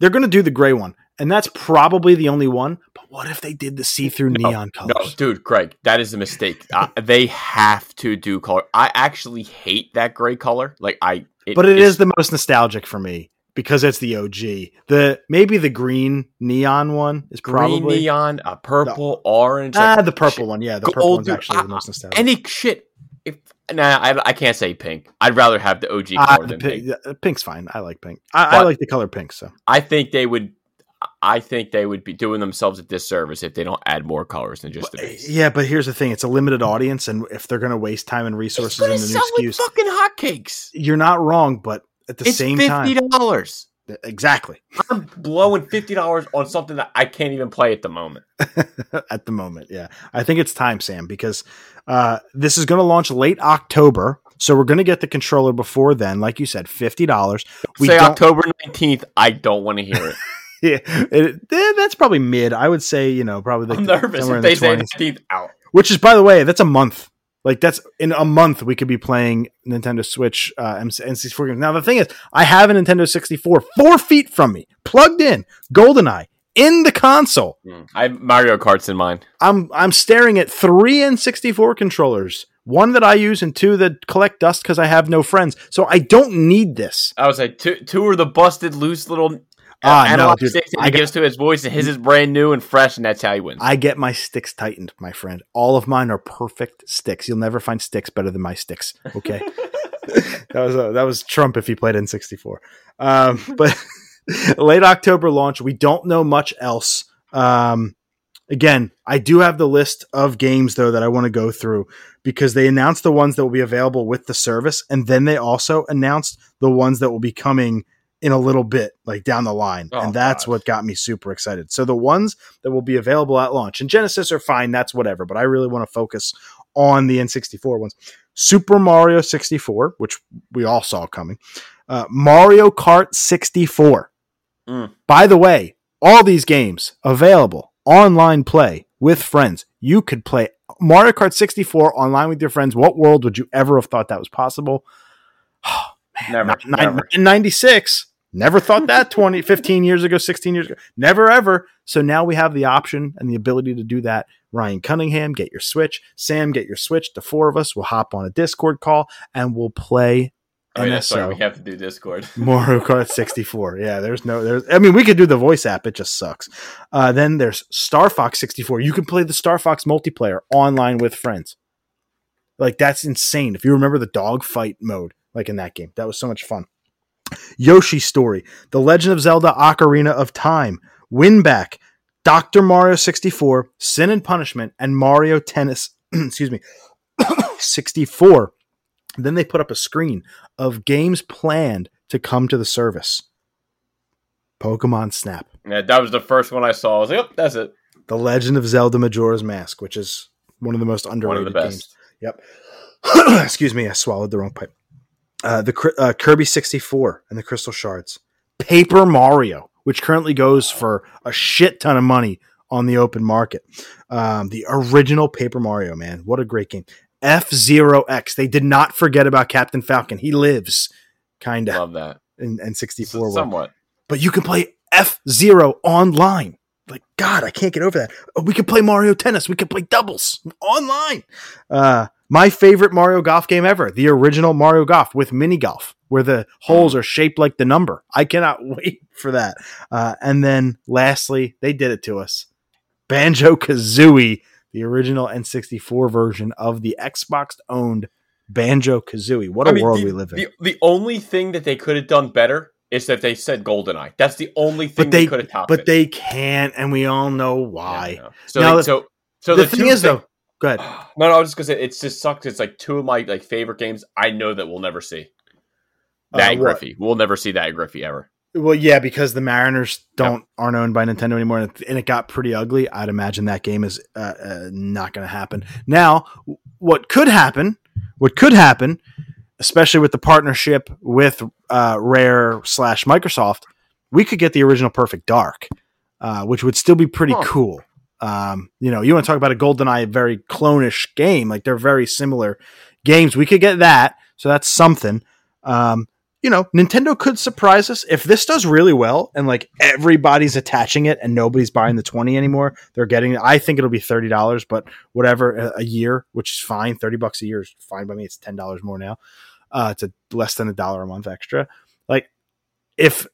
they're going to do the gray one, and that's probably the only one. But what if they did the see-through No, neon colors? No, dude, Greg, that is a mistake. uh, they have to do color. I actually hate that gray color. Like I, but it's- the most nostalgic for me because it's the OG. The maybe the green neon one is green probably neon, a purple, orange. ah like, the purple shit. one. Yeah, the purple Gold, one's dude, actually I- the most nostalgic. Any shit. If nah, I, I can't say pink. I'd rather have the OG Ah, color the than pi- pink. pink's fine. I like pink. I, I like the color pink. So I think they would. I think they would be doing themselves a disservice if they don't add more colors than just the base. yeah, but here's the thing: it's a limited audience, and if they're going to waste time and resources in the new SKUs, fucking hotcakes. you're not wrong. But at the same time, It's same fifty time, dollars. Exactly I'm blowing fifty dollars on something that I can't even play at the moment. at the moment, yeah, I think it's time, Sam, because uh, this is going to launch late October. So we're going to get the controller before then, like you said, fifty dollars. We Say October nineteenth. I don't want to hear it. Yeah, it, eh, that's probably mid. I would say, you know, probably like I'm nervous somewhere if they the say nineteenth out. Which is, by the way, that's a month. Like that's in a month we could be playing Nintendo Switch uh, N64 games. Now the thing is, I have a Nintendo 64 four feet from me, plugged in, GoldenEye in the console. I have Mario Kart's in mine. I'm I'm staring at three N64 controllers, one that I use and two that collect dust because I have no friends. So I don't need this. I was like, two, two are the busted loose little Ah, no, analog dude, sticks I he got- gives to his voice, and his is brand new and fresh, and that's how he wins. I get my sticks tightened, my friend. All of mine are perfect sticks. You'll never find sticks better than my sticks. Okay, that was uh, that was Trump if he played in '64. Um, but late October launch. We don't know much else. Um, again, I do have the list of games though that I want to go through because they announced the ones that will be available with the service, and then they also announced the ones that will be coming in a little bit, like down the line, Oh, and that's God. what got me super excited. So the ones that will be available at launch and Genesis are fine, that's whatever, but I really want to focus on the N64 ones. Super Mario 64, which we all saw coming. Uh, Mario Kart 64. Mm. By the way, all these games available online play with friends. You could play Mario Kart 64 online with your friends. What world would you ever have thought that was possible? never, nine- never. in 96 never thought that 20 15 years ago 16 years ago never ever so now we have the option and the ability to do that ryan cunningham get your switch sam get your switch the four of us will hop on a discord call and we'll play Oh, yeah, sorry, NSO. we have to do Discord. Mario Kart 64. Yeah, there's no there's I mean we could do the voice app, it just sucks. Uh, then there's Star Fox 64. You can play the Star Fox multiplayer online with friends. Like that's insane. If you remember the dog fight mode like in that game. That was so much fun. Yoshi Story, The Legend of Zelda Ocarina of Time, Winback, Dr. Mario 64, Sin and Punishment, and Mario Tennis, excuse me, 64. Then they put up a screen of games planned to come to the service. Pokemon Snap, Yeah, that was the first one I saw. I was like, oh, that's it. The Legend of Zelda Majora's Mask, which is one of the most One underrated of the games. best. Yep. Excuse me, I swallowed the wrong pipe. Uh, the uh, Kirby 64 and the Crystal Shards. Paper Mario, which currently goes for a shit ton of money on the open market. Um, the original Paper Mario, man. What a great game. F Zero X. They did not forget about Captain Falcon. He lives, kind of, Love that. in, in 64. world Somewhat. but you can play F Zero online. Like God, I can't get over that. We can play Mario Tennis. We can play doubles online. Uh, My favorite Mario Golf game ever, the original Mario Golf with mini golf, where the holes are shaped like the number. I cannot wait for that. Uh, and then lastly, they did it to us. Banjo Kazooie, the original N64 version of the Xbox owned Banjo Kazooie. What a I mean, world the, we live in. The, the only thing that they could have done better is that they said GoldenEye. That's the only thing But they, they- could have topped. but it. they can't, and we all know Yeah, why. no. So, Now, they- the- so, so the, the, thing is, thing- though, go ahead. No, no, I was just gonna say it just sucks. It's like two of my like favorite games. I know that we'll never see. Uh, That? Griffey. We'll never see that Griffey ever. Well, yeah, because the Mariners don't aren't owned by Nintendo anymore, and it, and it got pretty ugly. I'd imagine that game is uh, uh, not going to happen. Now, what could happen? What could happen, especially with the partnership with uh, Rare slash Microsoft, we could get the original Perfect Dark, uh, which would still be pretty Huh. cool. Um, you know, you want to talk about a GoldenEye very clonish game, like they're very similar games. We could get that, so that's something. Um, you know, Nintendo could surprise us if this does really well and like everybody's attaching it and nobody's buying the 20 anymore. They're getting I think it'll be $30, but whatever a, a year, which is fine. 30 bucks a year is fine by me. It's $10 more now. Uh it's a less than a dollar a month extra. Like if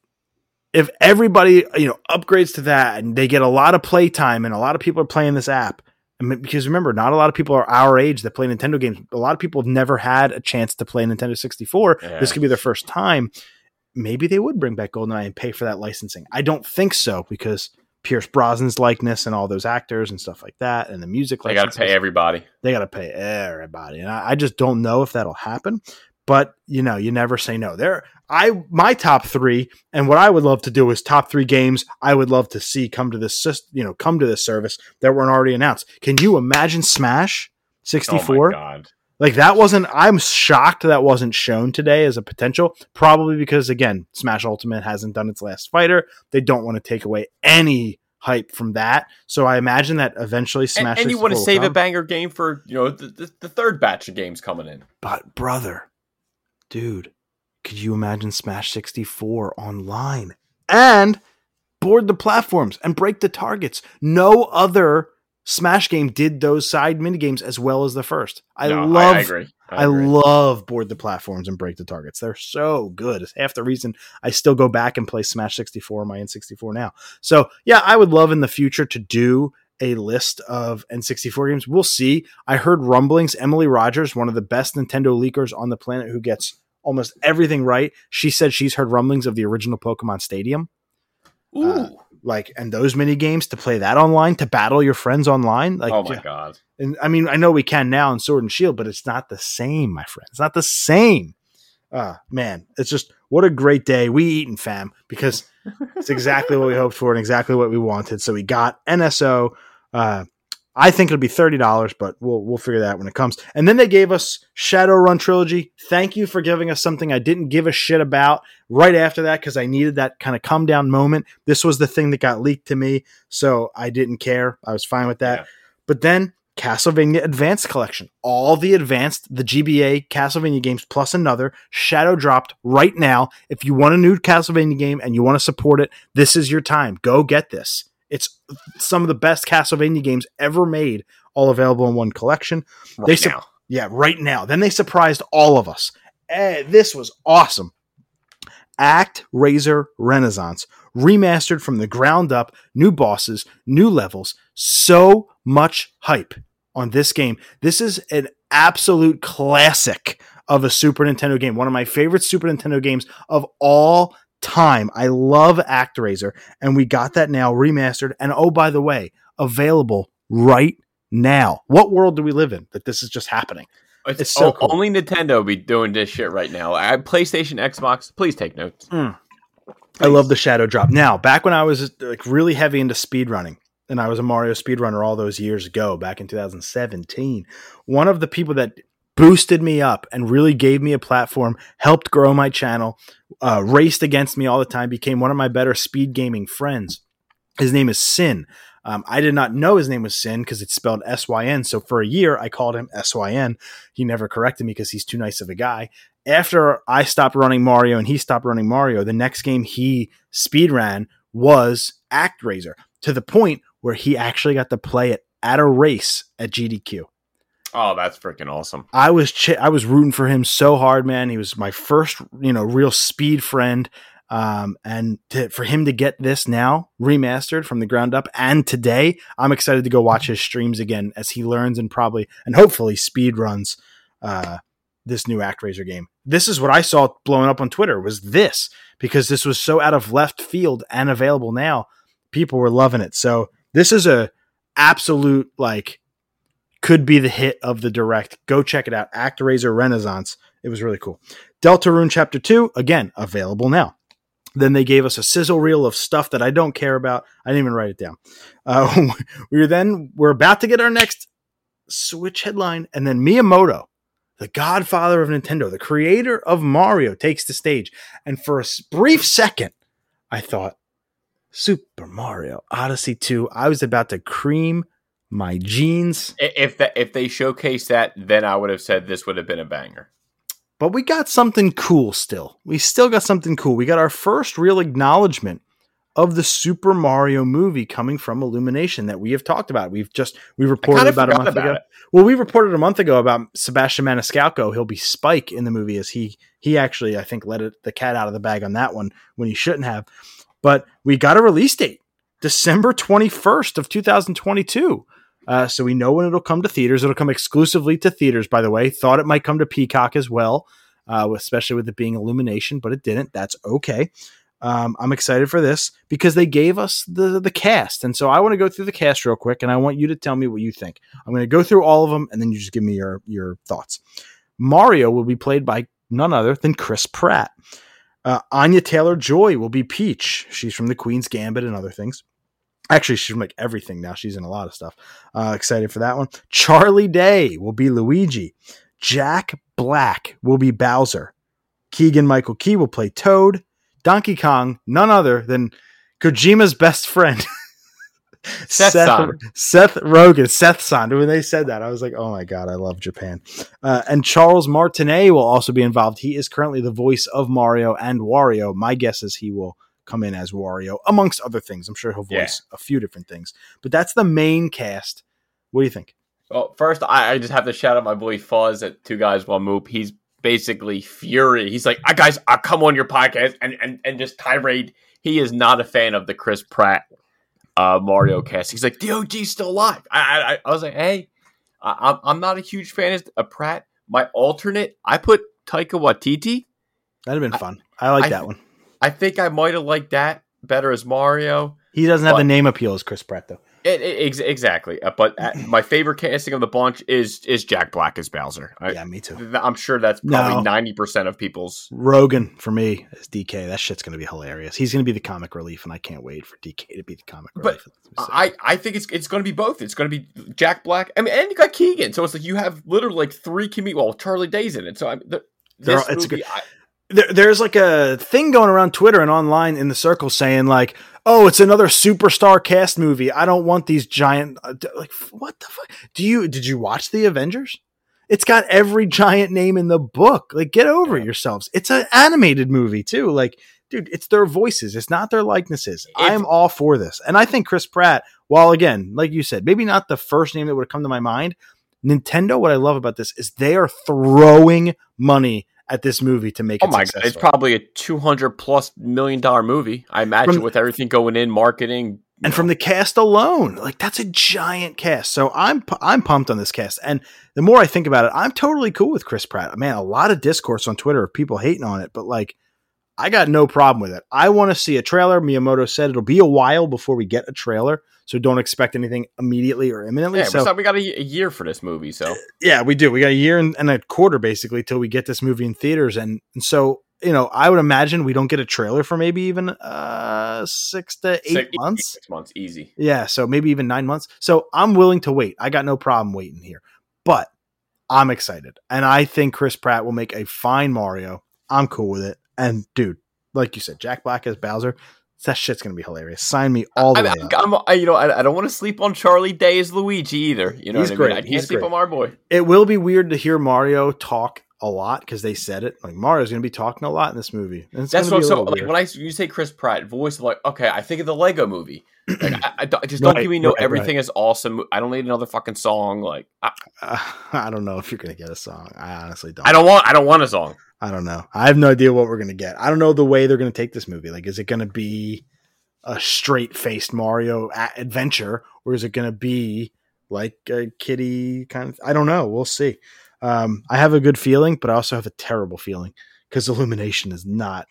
if everybody, you know, upgrades to that and they get a lot of play time and a lot of people are playing this app I mean, because remember, not a lot of people are our age that play Nintendo games. A lot of people have never had a chance to play Nintendo 64. Yeah. This could be their first time. Maybe they would bring back GoldenEye and pay for that licensing. I don't think so because Pierce Brosnan's likeness and all those actors and stuff like that, and the music. They got to pay everybody. They got to pay everybody, and I, I just don't know if that'll happen. But you know, you never say no. There, I my top three, and what I would love to do is top three games I would love to see come to this, you know, come to this service that weren't already announced. Can you imagine Smash sixty Oh my like that wasn't. I'm shocked that wasn't shown today as a potential. Probably because again, Smash Ultimate hasn't done its last fighter. They don't want to take away any hype from that. So I imagine that eventually Smash. and you want to 64 will save a banger game for you know the, the, the third batch of games coming in. But brother, dude, could you imagine Smash 64 online and board the platforms and break the targets? No other Smash game did those side mini games as well as the first. I No, love I, agree. I, agree. love board the platforms and break the targets. They're so good. It's half the reason I still go back and play Smash 64 on my N64 now. So, yeah, I would love in the future to do a list of N64 games. We'll see. I heard rumblings. Emily Rogers, one of the best Nintendo leakers on the planet who gets almost everything right, she said she's heard rumblings of the original Pokemon Stadium. Ooh. uh, Like, and those mini games to play that online, to battle your friends online. Like, oh my yeah. god! And I mean, I know we can now in Sword and Shield, but it's not the same, my friend. It's not the same. Ah, man, it's just what a great day we eating, fam, because it's exactly what we hoped for and exactly what we wanted. So we got NSO. Uh, I think it'll be thirty dollars, but we'll we'll figure that out when it comes. And then they gave us Shadowrun trilogy. Thank you for giving us something I didn't give a shit about right after that because I needed that kind of come down moment. This was the thing that got leaked to me, so I didn't care. I was fine with that. Yeah. But then Castlevania Advanced Collection, all the advanced, the GBA Castlevania games plus another, shadow dropped right now. If you want a new Castlevania game and you want to support it, this is your time. Go get this. It's some of the best Castlevania games ever made, all available in one collection. Right They sup- now. Yeah, right now. Then they surprised all of us. Eh, this was awesome. ActRaiser Renaissance, remastered from the ground up, new bosses, new levels, so much hype on this game. This is an absolute classic of a Super Nintendo game, one of my favorite Super Nintendo games of all time. I love ActRaiser, and we got that now remastered. And oh, by the way, available right now. What world do we live in that this is just happening? It's, It's so o- cool. only Nintendo be doing this shit right now. I, PlayStation, Xbox, please take notes. Mm. I love the shadow drop. Now, back when I was like really heavy into speedrunning, and I was a Mario speedrunner all those years ago, back in 2017, one of the people that boosted me up and really gave me a platform, helped grow my channel, uh, raced against me all the time, became one of my better speed gaming friends. His name is Sin. Um, I did not know his name was Sin because it's spelled S Y N. So for a year, I called him S Y N. He never corrected me because he's too nice of a guy after I stopped running Mario and he stopped running Mario, the next game he speed ran was ActRaiser to the point where he actually got to play it at a race at GDQ. Oh, that's freaking awesome. I was ch- I was rooting for him so hard, man. He was my first, you know, real speed friend. Um, and to, for him to get this now remastered from the ground up and today, I'm excited to go watch his streams again as he learns and probably and hopefully speed runs uh, this new ActRaiser game. This is what I saw blowing up on Twitter was this because this was so out of left field and available now. People were loving it. So this is a absolute like could be the hit of the direct. Go check it out. ActRaiser Renaissance. It was really cool. Deltarune Chapter 2, again, available now. Then they gave us a sizzle reel of stuff that I don't care about. I didn't even write it down. Uh, we were then we're about to get our next Switch headline, and then Miyamoto, the godfather of Nintendo, the creator of Mario, takes the stage. And for a brief second, I thought, Super Mario Odyssey 2. I was about to cream my jeans. If that if they showcased that, then I would have said this would have been a banger. But we got something cool still. We still got something cool. We got our first real acknowledgement of the Super Mario movie coming from Illumination that we have talked about. We've just we reported about a month about ago. It. Well, we reported a month ago about Sebastian Maniscalco. He'll be Spike in the movie as he he actually I think let it, the cat out of the bag on that one when he shouldn't have. But we got a release date, December 21st of 2022. Uh, so we know when it'll come to theaters. It'll come exclusively to theaters, by the way. Thought it might come to Peacock as well, uh, especially with it being Illumination, but it didn't. That's okay. Um, I'm excited for this because they gave us the the cast, and so I want to go through the cast real quick, and I want you to tell me what you think. I'm going to go through all of them, and then you just give me your your thoughts. Mario will be played by none other than Chris Pratt. Uh, Anya Taylor Joy will be Peach. She's from The Queen's Gambit and other things. Actually, she's like everything now. She's in a lot of stuff. Uh, excited for that one. Charlie Day will be Luigi. Jack Black will be Bowser. Keegan Michael Key will play Toad. Donkey Kong, none other than Kojima's best friend. Seth, Seth, Seth Rogen, Seth San. When they said that, I was like, oh my God, I love Japan. Uh, and Charles Martinet will also be involved. He is currently the voice of Mario and Wario. My guess is he will come in as Wario, amongst other things. I'm sure he'll voice yeah. a few different things. But that's the main cast. What do you think? Well, first, I, I just have to shout out my boy Fuzz at Two Guys One Moop. He's basically fury. He's like, "I guys, I'll come on your podcast and, and, and just tirade." He is not a fan of the Chris Pratt uh, Mario mm-hmm. cast. He's like, the OG's still alive. I, I, I was like, hey, I, I'm not a huge fan of Pratt. My alternate, I put Taika Waititi. That'd have been fun. I, I like I, that one. I think I might have liked that better as Mario. He doesn't have the name appeal as Chris Pratt, though. It, it, exactly, uh, but uh, my favorite casting of the bunch is is Jack Black as Bowser. I, yeah, me too. I'm sure that's probably ninety no. percent of people's. Rogen for me is DK. That shit's gonna be hilarious. He's gonna be the comic relief, and I can't wait for DK to be the comic but relief. I I think it's it's gonna be both. It's gonna be Jack Black. I mean, and you got Keegan, so it's like you have literally like three comedians. Well, Charlie Day's in it, so I'm. the, this all, movie, good, I, there, there's like a thing going around Twitter and online in the circle saying like oh, it's another superstar cast movie. I don't want these giant uh, like what the fuck? Do you did you watch the Avengers? It's got every giant name in the book. Like get over yeah. yourselves. It's an animated movie too. Like dude, it's their voices. It's not their likenesses. I'm all for this. And I think Chris Pratt, while again, like you said, maybe not the first name that would have come to my mind, Nintendo, what I love about this is they are throwing money at this movie to make oh it my god it's probably a 200 plus million dollar movie. I imagine from, with everything going in marketing and from the cast alone like that's a giant cast. So i'm i'm pumped on this cast. And the more i think about it i'm totally cool with chris pratt. Man a lot of discourse on twitter of people hating on it but like I got no problem with it. I want to see a trailer. Miyamoto said it'll be a while before we get a trailer, so don't expect anything immediately or imminently. Yeah, so we got a, a, year for this movie, so yeah, we do. We got a year and, and a quarter basically till we get this movie in theaters, and, and, so you know, I would imagine we don't get a trailer for maybe even uh six to eight six, months. Six months, easy. Yeah, so maybe even nine months. So I'm willing to wait. I got no problem waiting here, but I'm excited, and I think Chris Pratt will make a fine Mario. I'm cool with it. And dude, like you said, Jack Black as Bowser, that shit's gonna be hilarious. Sign me all the I, way. I'm, I, you know, I, I don't want to sleep on Charlie Day as Luigi either. You know, he's great. I mean? I can't sleep great. on our boy. It will be weird to hear Mario talk a lot because they said it. Like Mario's to be talking a lot in this movie. And it's That's gonna what. be So like weird. when I you say Chris Pratt voice, like okay, I think of the Lego Movie. Like I, I don't- just don't Right, give me no right, right. everything is awesome. I don't need another fucking song. Like I, Uh, I don't know if you're to get a song. I honestly don't. I don't want. I don't want a song. I don't know. I have no idea what we're to get. I don't know the way they're to take this movie. Like, is it to be a straight faced Mario adventure or is it to be like a kitty kind of? I don't know. We'll see. Um, I have a good feeling, but I also have a terrible feeling because Illumination is not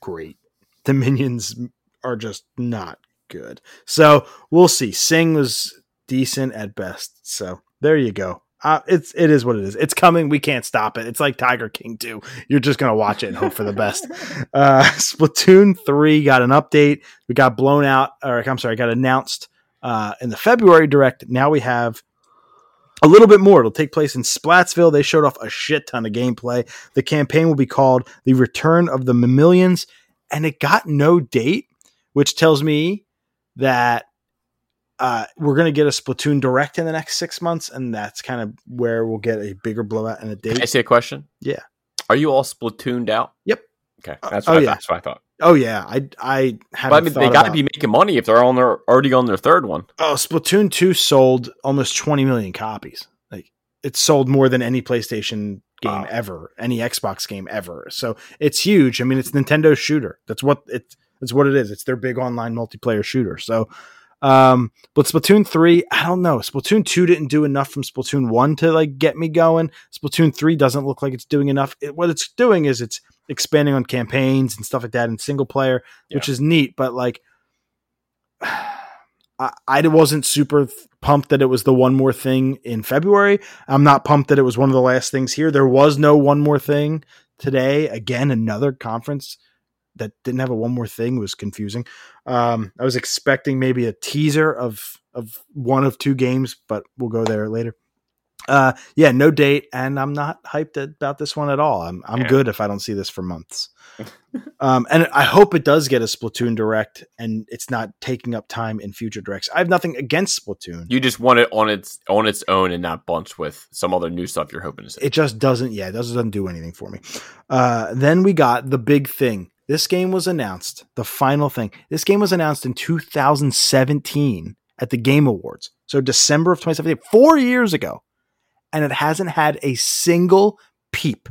great. The minions are just not good. So we'll see. Sing was decent at best. So there you go. Uh, it's it is what it is. It's coming. We can't stop it. It's like Tiger King 2. You're just gonna watch it and hope for the best. Uh, Splatoon 3 got an update. We got blown out, or I'm sorry, got announced uh, in the February direct. Now we have a little bit more. It'll take place in Splatsville. They showed off a shit ton of gameplay. The campaign will be called The Return of the Mammalians, and it got no date, which tells me that uh, we're going to get a Splatoon direct in the next six months, and that's kind of where we'll get a bigger blowout and a Can I see a question? Yeah. Are you all splatooned out? Yep. Okay, that's oh, what, I, yeah. that's what I thought. Oh yeah, I I. But I mean, they got to be making money if they're on their already on their third one. Oh, Splatoon 2 sold almost 20 million copies. Like it sold more than any PlayStation game Wow. ever, any Xbox game ever. So it's huge. I mean, it's Nintendo's shooter. That's what it that's what it is. It's their big online multiplayer shooter. So um but Splatoon 3, I don't know. Splatoon 2 didn't do enough from Splatoon 1 to like get me going. Splatoon 3 doesn't look like it's doing enough. It, what it's doing is it's expanding on campaigns and stuff like that in single player, which is neat, but like I, I wasn't super pumped that it was the one more thing in February. I'm not pumped that it was one of the last things here. There was no one more thing today. Again, another conference that didn't have a one more thing was confusing. Um, I was expecting maybe a teaser of of one of two games, but we'll go there later. Uh, yeah, no date, and I'm not hyped about this one at all. I'm I'm Yeah. good if I don't see this for months. um, and I hope it does get a Splatoon direct, and it's not taking up time in future directs. I have nothing against Splatoon. You just want it on its on its own and not bunched with some other new stuff you're hoping to see. it just doesn't yeah it doesn't, doesn't do anything for me uh, then we got the big thing this game was announced the final thing this game was announced in 2017 at the game awards. So december of 2017 four years ago. And it hasn't had a single peep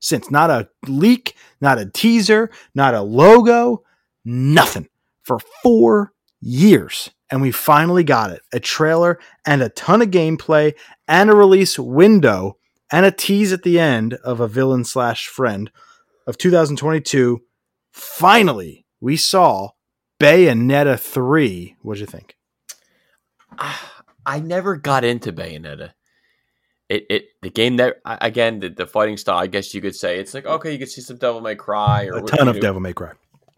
since. Not a leak not a teaser not a logo nothing for four years. And we finally got it. A trailer and a ton of gameplay and a release window and a tease at the end of a villain slash friend of 2022. Finally, we saw Bayonetta 3. What'd you think? Ah, I never got into Bayonetta. It it the game that again the, the fighting style. I guess you could say it's like okay, you could see some Devil May Cry or A ton of know, Devil May Cry.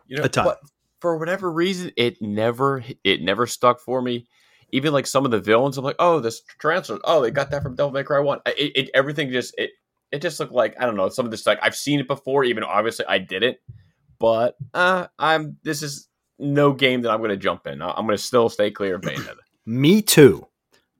you know, a ton. But for whatever reason, it never it never stuck for me. Even like some of the villains, I'm like, oh, this transfer. Oh, they got that from Devil May Cry One. It, it everything just it it just looked like I don't know some of this like I've seen it before. Even obviously I didn't, but uh, I'm this is no game that I'm going to jump in. I- I'm going to still stay clear of Bayonetta. Me too.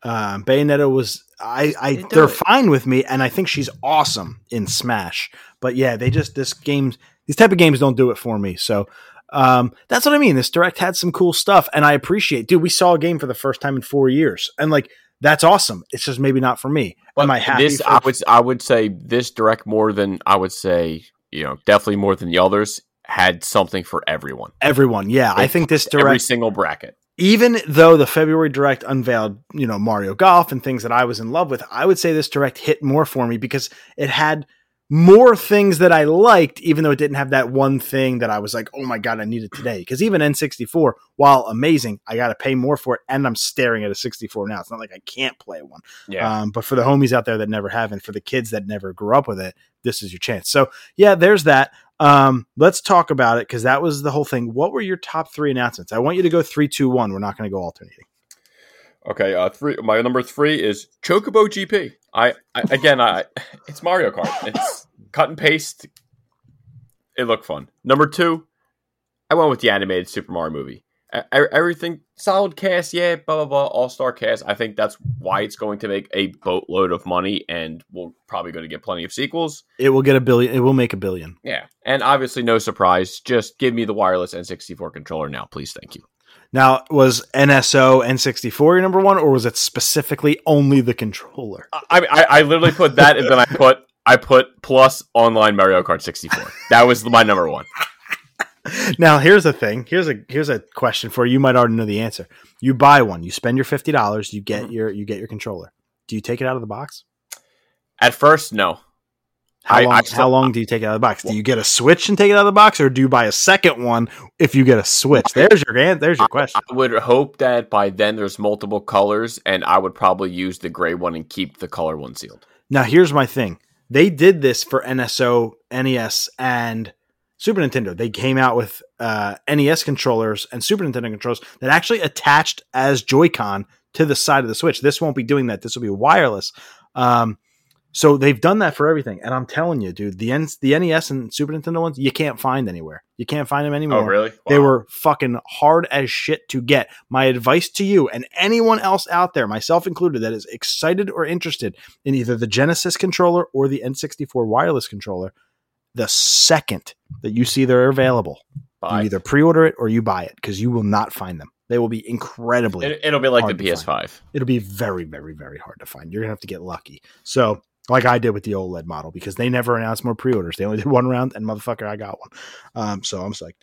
Um, Bayonetta was I, I They do they're it. fine with me, and I think she's awesome in Smash. But yeah, they just this games these type of games don't do it for me. So um, that's what I mean. This direct had some cool stuff, and I appreciate. Dude, we saw a game for the first time in four years, and like that's awesome. It's just maybe not for me. Am I happy? This for- I would I would say this direct more than I would say you know definitely more than the others had something for everyone. everyone, yeah, I think this direct Every single bracket. even though the February Direct unveiled, you know, Mario Golf and things that I was in love with, I would say this Direct hit more for me because it had more things that I liked, even though it didn't have that one thing that I was like, oh my God, I need it today. Because even N64, while amazing, I got to pay more for it. And I'm staring at a 64 now. It's not like I can't play one. Yeah. Um, but for the homies out there that never have, and for the kids that never grew up with it, this is your chance. So yeah, there's that. Um, let's talk about it because that was the whole thing. What were your top three announcements? I want you to go three, two, one. We're not going to go alternating. Okay, uh, three. My number three is Chocobo GP. I, I again, I it's Mario Kart. It's cut and paste. It looked fun. Number two, I went with the animated Super Mario movie. E- e- Everything solid cast, yeah, blah blah blah, all star cast. I think that's why it's going to make a boatload of money, and we're probably going to get plenty of sequels. It will get a billion. It will make a billion. Yeah, and obviously, no surprise. Just give me the wireless N64 controller now, please. Thank you. Now, was NSO N64 your number one, or was it specifically only the controller? I I, I literally put that, and then I put I put plus online Mario Kart 64. That was my number one. Now here's the thing. Here's a here's a question for you. You might already know the answer. You buy one, you spend your fifty dollars, you get mm-hmm. your you get your controller. Do you take it out of the box? At first, no. How long, I, I still, how long do you take it out of the box? Do you get a Switch and take it out of the box, or do you buy a second one if you get a Switch? There's your there's your question. I, I would hope that by then there's multiple colors, and I would probably use the gray one and keep the color one sealed. Now, here's my thing. They did this for NSO, NES, and Super Nintendo. They came out with uh, NES controllers and Super Nintendo controllers that actually attached as Joy-Con to the side of the Switch. This won't be doing that. This will be wireless. Um, so they've done that for everything, and I'm telling you, dude, the N- the NES and Super Nintendo ones you can't find anywhere. You can't find them anymore. Oh, really? Wow. They were fucking hard as shit to get. My advice to you and anyone else out there, myself included, that is excited or interested in either the Genesis controller or the N64 wireless controller, the second that you see they're available, buy. you either pre-order it or you buy it because you will not find them. They will be incredibly. It, will be like the PS5. It'll be very, very, very hard to find. You're gonna have to get lucky. So like I did with the OLED model because they never announced more pre-orders. They only did one round, and motherfucker, I got one. Um, so I'm psyched.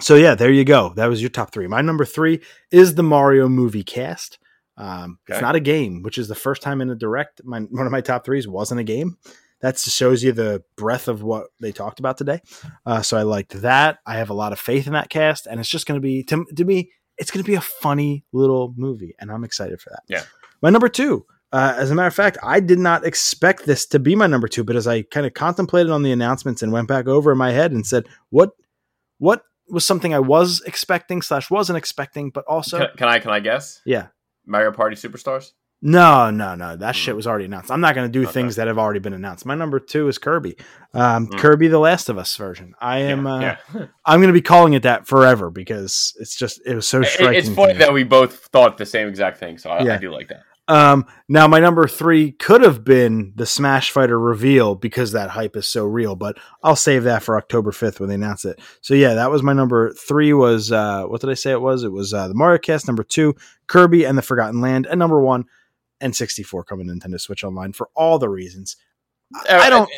So yeah, there you go. That was your top three. My number three is the Mario movie cast. Um, okay. It's not a game, which is the first time in a direct. My, one of my top threes wasn't a game. That shows you the breadth of what they talked about today. Uh, so I liked that. I have a lot of faith in that cast, and it's just going to be to, to me, it's going to be a funny little movie, and I'm excited for that. Yeah. My number two uh, as a matter of fact, I did not expect this to be my number two, but as I kind of contemplated on the announcements and went back over in my head and said, "What, what was something I was expecting slash wasn't expecting, but also can, can I can I guess? Yeah, Mario Party Superstars. No, no, no. That mm. shit was already announced. I'm not going to do okay. things that have already been announced. My number two is Kirby, um, mm. Kirby the Last of Us version. I am. Yeah, uh, yeah. I'm going to be calling it that forever because it's just it was so striking. It's funny that we both thought the same exact thing, so I, yeah. I do like that. Um, now my number three could have been the Smash Fighter reveal because that hype is so real, but I'll save that for October 5th when they announce it. So yeah, that was my number three was, uh, what did I say it was? It was, uh, the Mario Cast, number two, Kirby and the Forgotten Land, and number one, N64 coming to Nintendo Switch Online for all the reasons. I, uh, uh, uh, I don't.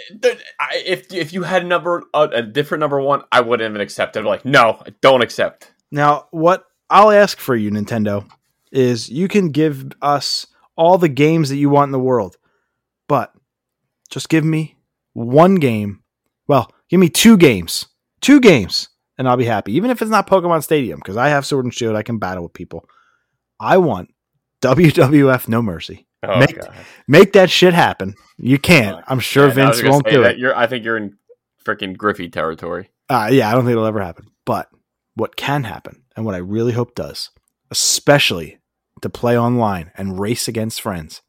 If if you had a number a, a different number one, I wouldn't even accept it. I'm like, no, I don't accept. Now, what I'll ask for you, Nintendo, is you can give us all the games that you want in the world. But just give me one game. Well, give me two games. Two games, and I'll be happy. Even if it's not Pokemon Stadium, because I have Sword and Shield, I can battle with people. I want WWF No Mercy. Oh, make, make that shit happen. You can't. I'm sure yeah, Vince won't do it. You're, I think you're in freaking Griffey territory. Uh, yeah, I don't think it'll ever happen. But what can happen, and what I really hope does, especially to play online and race against friends.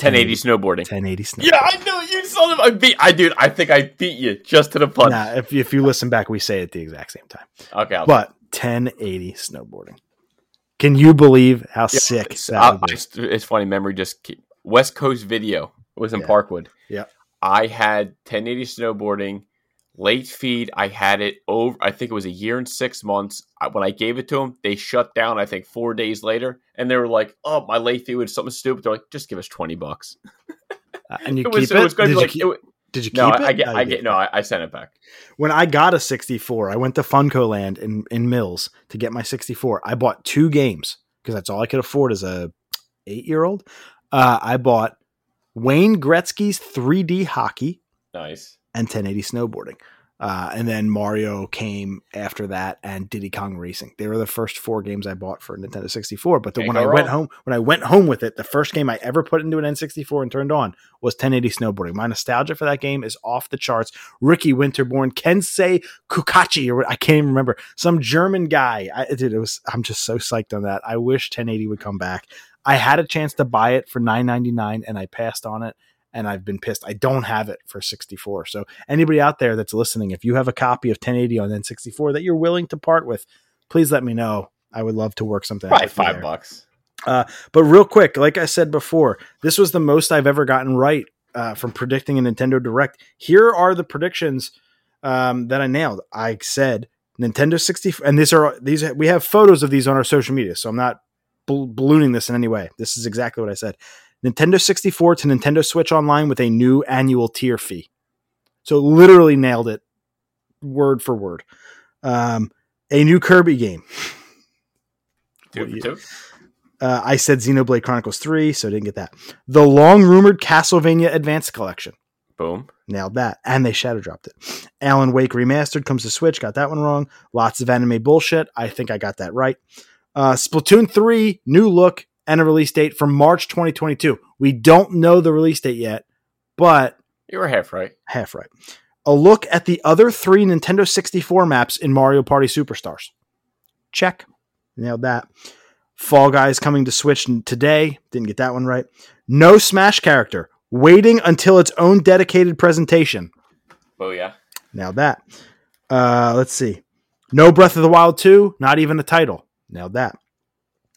1080 snowboarding. 1080 snowboarding. Yeah, I know you saw them. I beat. I dude. I think I beat you just to the punch. Nah, if if you listen back, we say it at the exact same time. Okay, I'll but 1080 snowboarding. Can you believe how yeah, sick it's, that it's, it's, funny. Memory just keep, West Coast Video was in yeah. Parkwood. Yeah, I had 1080 snowboarding late feed. I had it over. I think it was a year and six months. When I gave it to them, they shut down. I think four days later, and they were like, "Oh, my late feed was something stupid." They're like, "Just give us twenty bucks." Uh, and you it was, it? it was going to be like. Keep, it, did you keep no, it? I get, I get, no, I, I, sent it back. When I got a 64, I went to FuncoLand in, in Mills to get my 64. I bought two games because that's all I could afford as a eight year old. Uh, I bought Wayne Gretzky's 3D hockey. Nice. And 1080 snowboarding. Uh, and then Mario came after that, and Diddy Kong Racing. They were the first four games I bought for Nintendo 64. But the, when I wrong. went home, when I went home with it, the first game I ever put into an N64 and turned on was 1080 Snowboarding. My nostalgia for that game is off the charts. Ricky Winterborn, Kensei Kukachi, or I can't even remember some German guy. I, dude, it was. I'm just so psyched on that. I wish 1080 would come back. I had a chance to buy it for 9.99 and I passed on it and I've been pissed. I don't have it for 64. So anybody out there that's listening, if you have a copy of 1080 on N64 that you're willing to part with, please let me know I would love to work something. Probably out five there. bucks. But real quick, like I said before, this was the most I've ever gotten right uh, from predicting a Nintendo Direct. Here are the predictions um, that I nailed. I said Nintendo 64, and these are these we have photos of these on our social media, so I'm not ballooning this in any way. This is exactly what I said. Nintendo 64 to Nintendo Switch Online with a new annual tier fee. So literally nailed it, word for word. Um, a new Kirby game. Two What for you- two. Uh, I said Xenoblade Chronicles 3, so I didn't get that. The long rumored Castlevania Advanced Collection. Boom. Nailed that. And they shadow dropped it. Alan Wake Remastered comes to Switch. Got that one wrong. Lots of anime bullshit. I think I got that right. Uh, Splatoon 3, new look, and a release date for March 2022. We don't know the release date yet, but You were half right. half right. A look at the other three Nintendo 64 maps in Mario Party Superstars. Check. Nailed that. Fall Guys coming to Switch today. Didn't get that one right. No Smash character. Waiting until its own dedicated presentation. Oh yeah. Nailed that. Uh, let's see. No Breath of the Wild 2. Not even a title. Nailed that.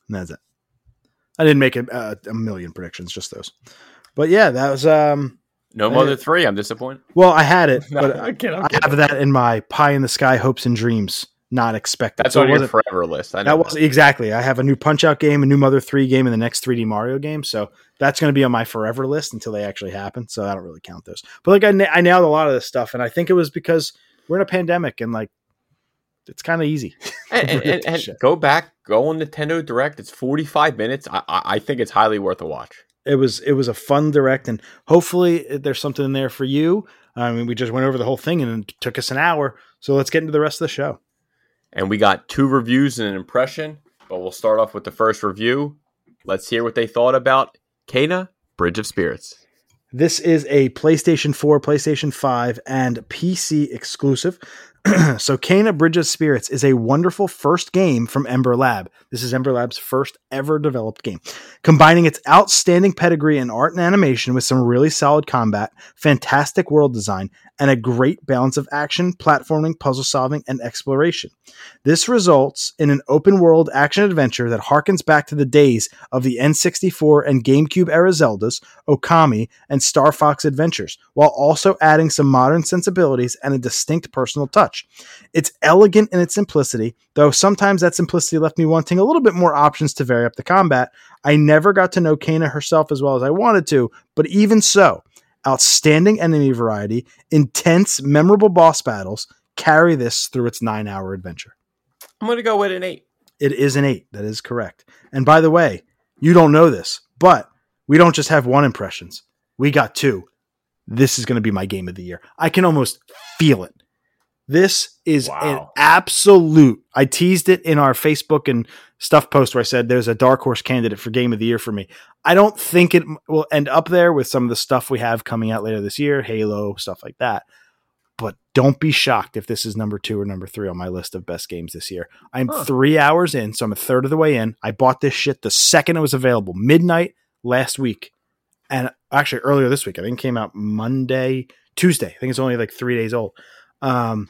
And that's it. I didn't make a, uh, a million predictions, just those. But yeah, that was. um No Hey. Mother three. I'm disappointed. Well, I had it, No, but I'm kidding. I'm I kidding. have that in my pie in the sky hopes and dreams, not expected. That's so on your forever list. I know that was exactly. I have a new Punch Out game, a new Mother Three game, and the next 3D Mario game. So that's going to be on my forever list until they actually happen. So I don't really count those. But like I, na- I nailed a lot of this stuff, and I think it was because we're in a pandemic and like it's kind of easy. and, and, and- go back, go on Nintendo Direct. It's 45 minutes. I, I, I think it's highly worth a watch. It was it was a fun direct, and hopefully uh, there's something in there for you. I mean, we just went over the whole thing, and it took us an hour. So let's get into the rest of the show. And we got two reviews and an impression, but we'll start off with the first review. Let's hear what they thought about Kena Bridge of Spirits. This is a PlayStation 4, PlayStation 5, and PC exclusive. so, Kena Bridge of Spirits is a wonderful first game from Ember Lab. This is Ember Lab's first ever developed game, combining its outstanding pedigree in art and animation with some really solid combat, fantastic world design, and a great balance of action, platforming, puzzle solving, and exploration. This results in an open world action adventure that harkens back to the days of the N64 and GameCube era Zeldas, Okami, and Star Fox Adventures, while also adding some modern sensibilities and a distinct personal touch. It's elegant in its simplicity, though sometimes that simplicity left me wanting a little bit more options to vary up the combat. I never got to know Kena herself as well as I wanted to, but even so, outstanding enemy variety, intense, memorable boss battles carry this through its nine hour adventure. I'm going to go with an eight. It is an eight. That is correct. And by the way, you don't know this, but we don't just have one impressions. We got two. This is going to be my game of the year. I can almost feel it. This is an absolute. I teased it in our Facebook and stuff post where I said there's a dark horse candidate for game of the year for me. I don't think it will end up there with some of the stuff we have coming out later this year, Halo, stuff like that. But don't be shocked if this is number two or number three on my list of best games this year. I'm Huh. three hours in, so I'm a third of the way in. I bought this shit the second it was available, midnight last week. And actually earlier this week. I think it came out Monday, Tuesday. I think it's only like three days old. Um,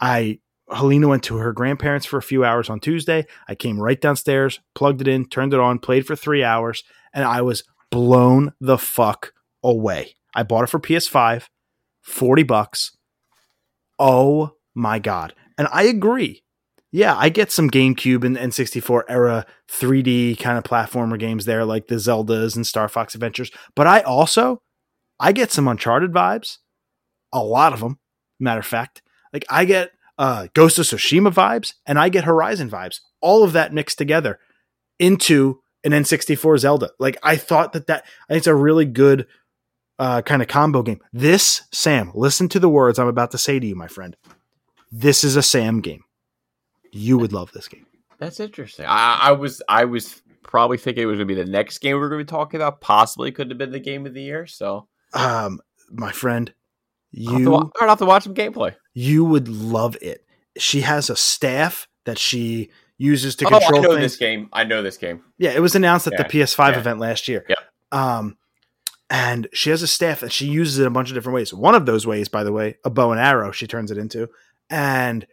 I Helena went to her grandparents for a few hours on Tuesday. I came right downstairs, plugged it in, turned it on, played for three hours, and I was blown the fuck away. I bought it for PS5, 40 bucks. Oh my God. And I agree. Yeah, I get some GameCube and N64 era 3D kind of platformer games there, like the Zeldas and Star Fox Adventures. But I also, I get some Uncharted vibes. A lot of them, matter of fact. Like I get uh, Ghost of Tsushima vibes and I get Horizon vibes. All of that mixed together into an N64 Zelda. Like I thought that that it's a really good uh, kind of combo game. This Sam, listen to the words I'm about to say to you, my friend. This is a Sam game. You would love this game. That's interesting. I, I was I was probably thinking it was going to be the next game we are going to be talking about. Possibly could have been the game of the year. So Um, my friend, I'll have, to wa- you I'll have to watch some gameplay. you would love it. She has a staff that she uses to Oh, I know things. this game. I know this game. Yeah, it was announced at Yeah, the PS5 yeah. event last year. Yep. Um, and she has a staff that she uses in a bunch of different ways. One of those ways, by the way, a bow and arrow, she turns it into. And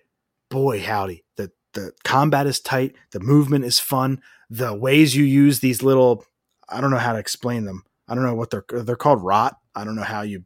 boy, howdy, the the combat is tight, the movement is fun, the ways you use these little I don't know how to explain them. I don't know what they're they're called rot. I don't know how you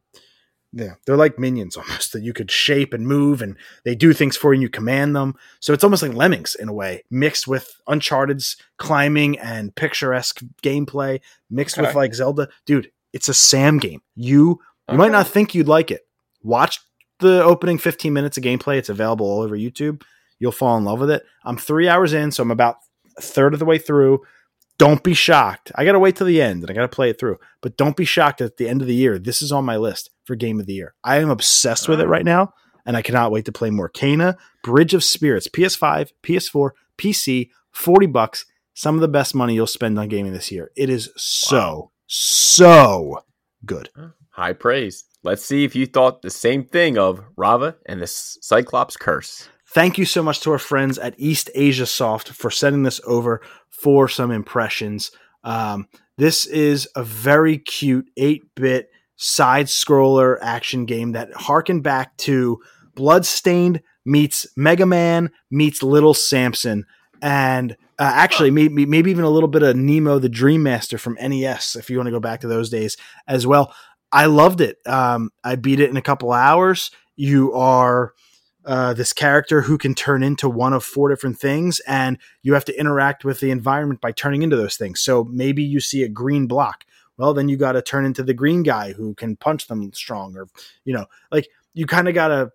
yeah, they're like minions almost that you could shape and move and they do things for you and you command them. So it's almost like lemmings in a way, mixed with Uncharted's climbing and picturesque gameplay, mixed okay. with like Zelda. Dude, it's a Sam game. You you okay. might not think you'd like it. Watch the opening 15 minutes of gameplay. It's available all over YouTube. You'll fall in love with it. I'm three hours in, so I'm about a third of the way through. Don't be shocked. I got to wait till the end and I got to play it through. But don't be shocked at the end of the year. This is on my list for game of the year. I am obsessed with it right now and I cannot wait to play more. Kena, Bridge of Spirits, PS5, PS4, PC, 40 bucks. Some of the best money you'll spend on gaming this year. It is so, wow. so good. High praise. Let's see if you thought the same thing of Ravva and the Cyclops Curse. Thank you so much to our friends at East Asia Soft for sending this over for some impressions. Um, this is a very cute 8 bit side scroller action game that harkened back to Bloodstained meets Mega Man meets Little Samson. And uh, actually, maybe, maybe even a little bit of Nemo the Dream Master from NES, if you want to go back to those days as well. I loved it. Um, I beat it in a couple hours. You are uh, this character who can turn into one of four different things, and you have to interact with the environment by turning into those things. So maybe you see a green block. Well, then you got to turn into the green guy who can punch them strong, or you know, like you kind of got to.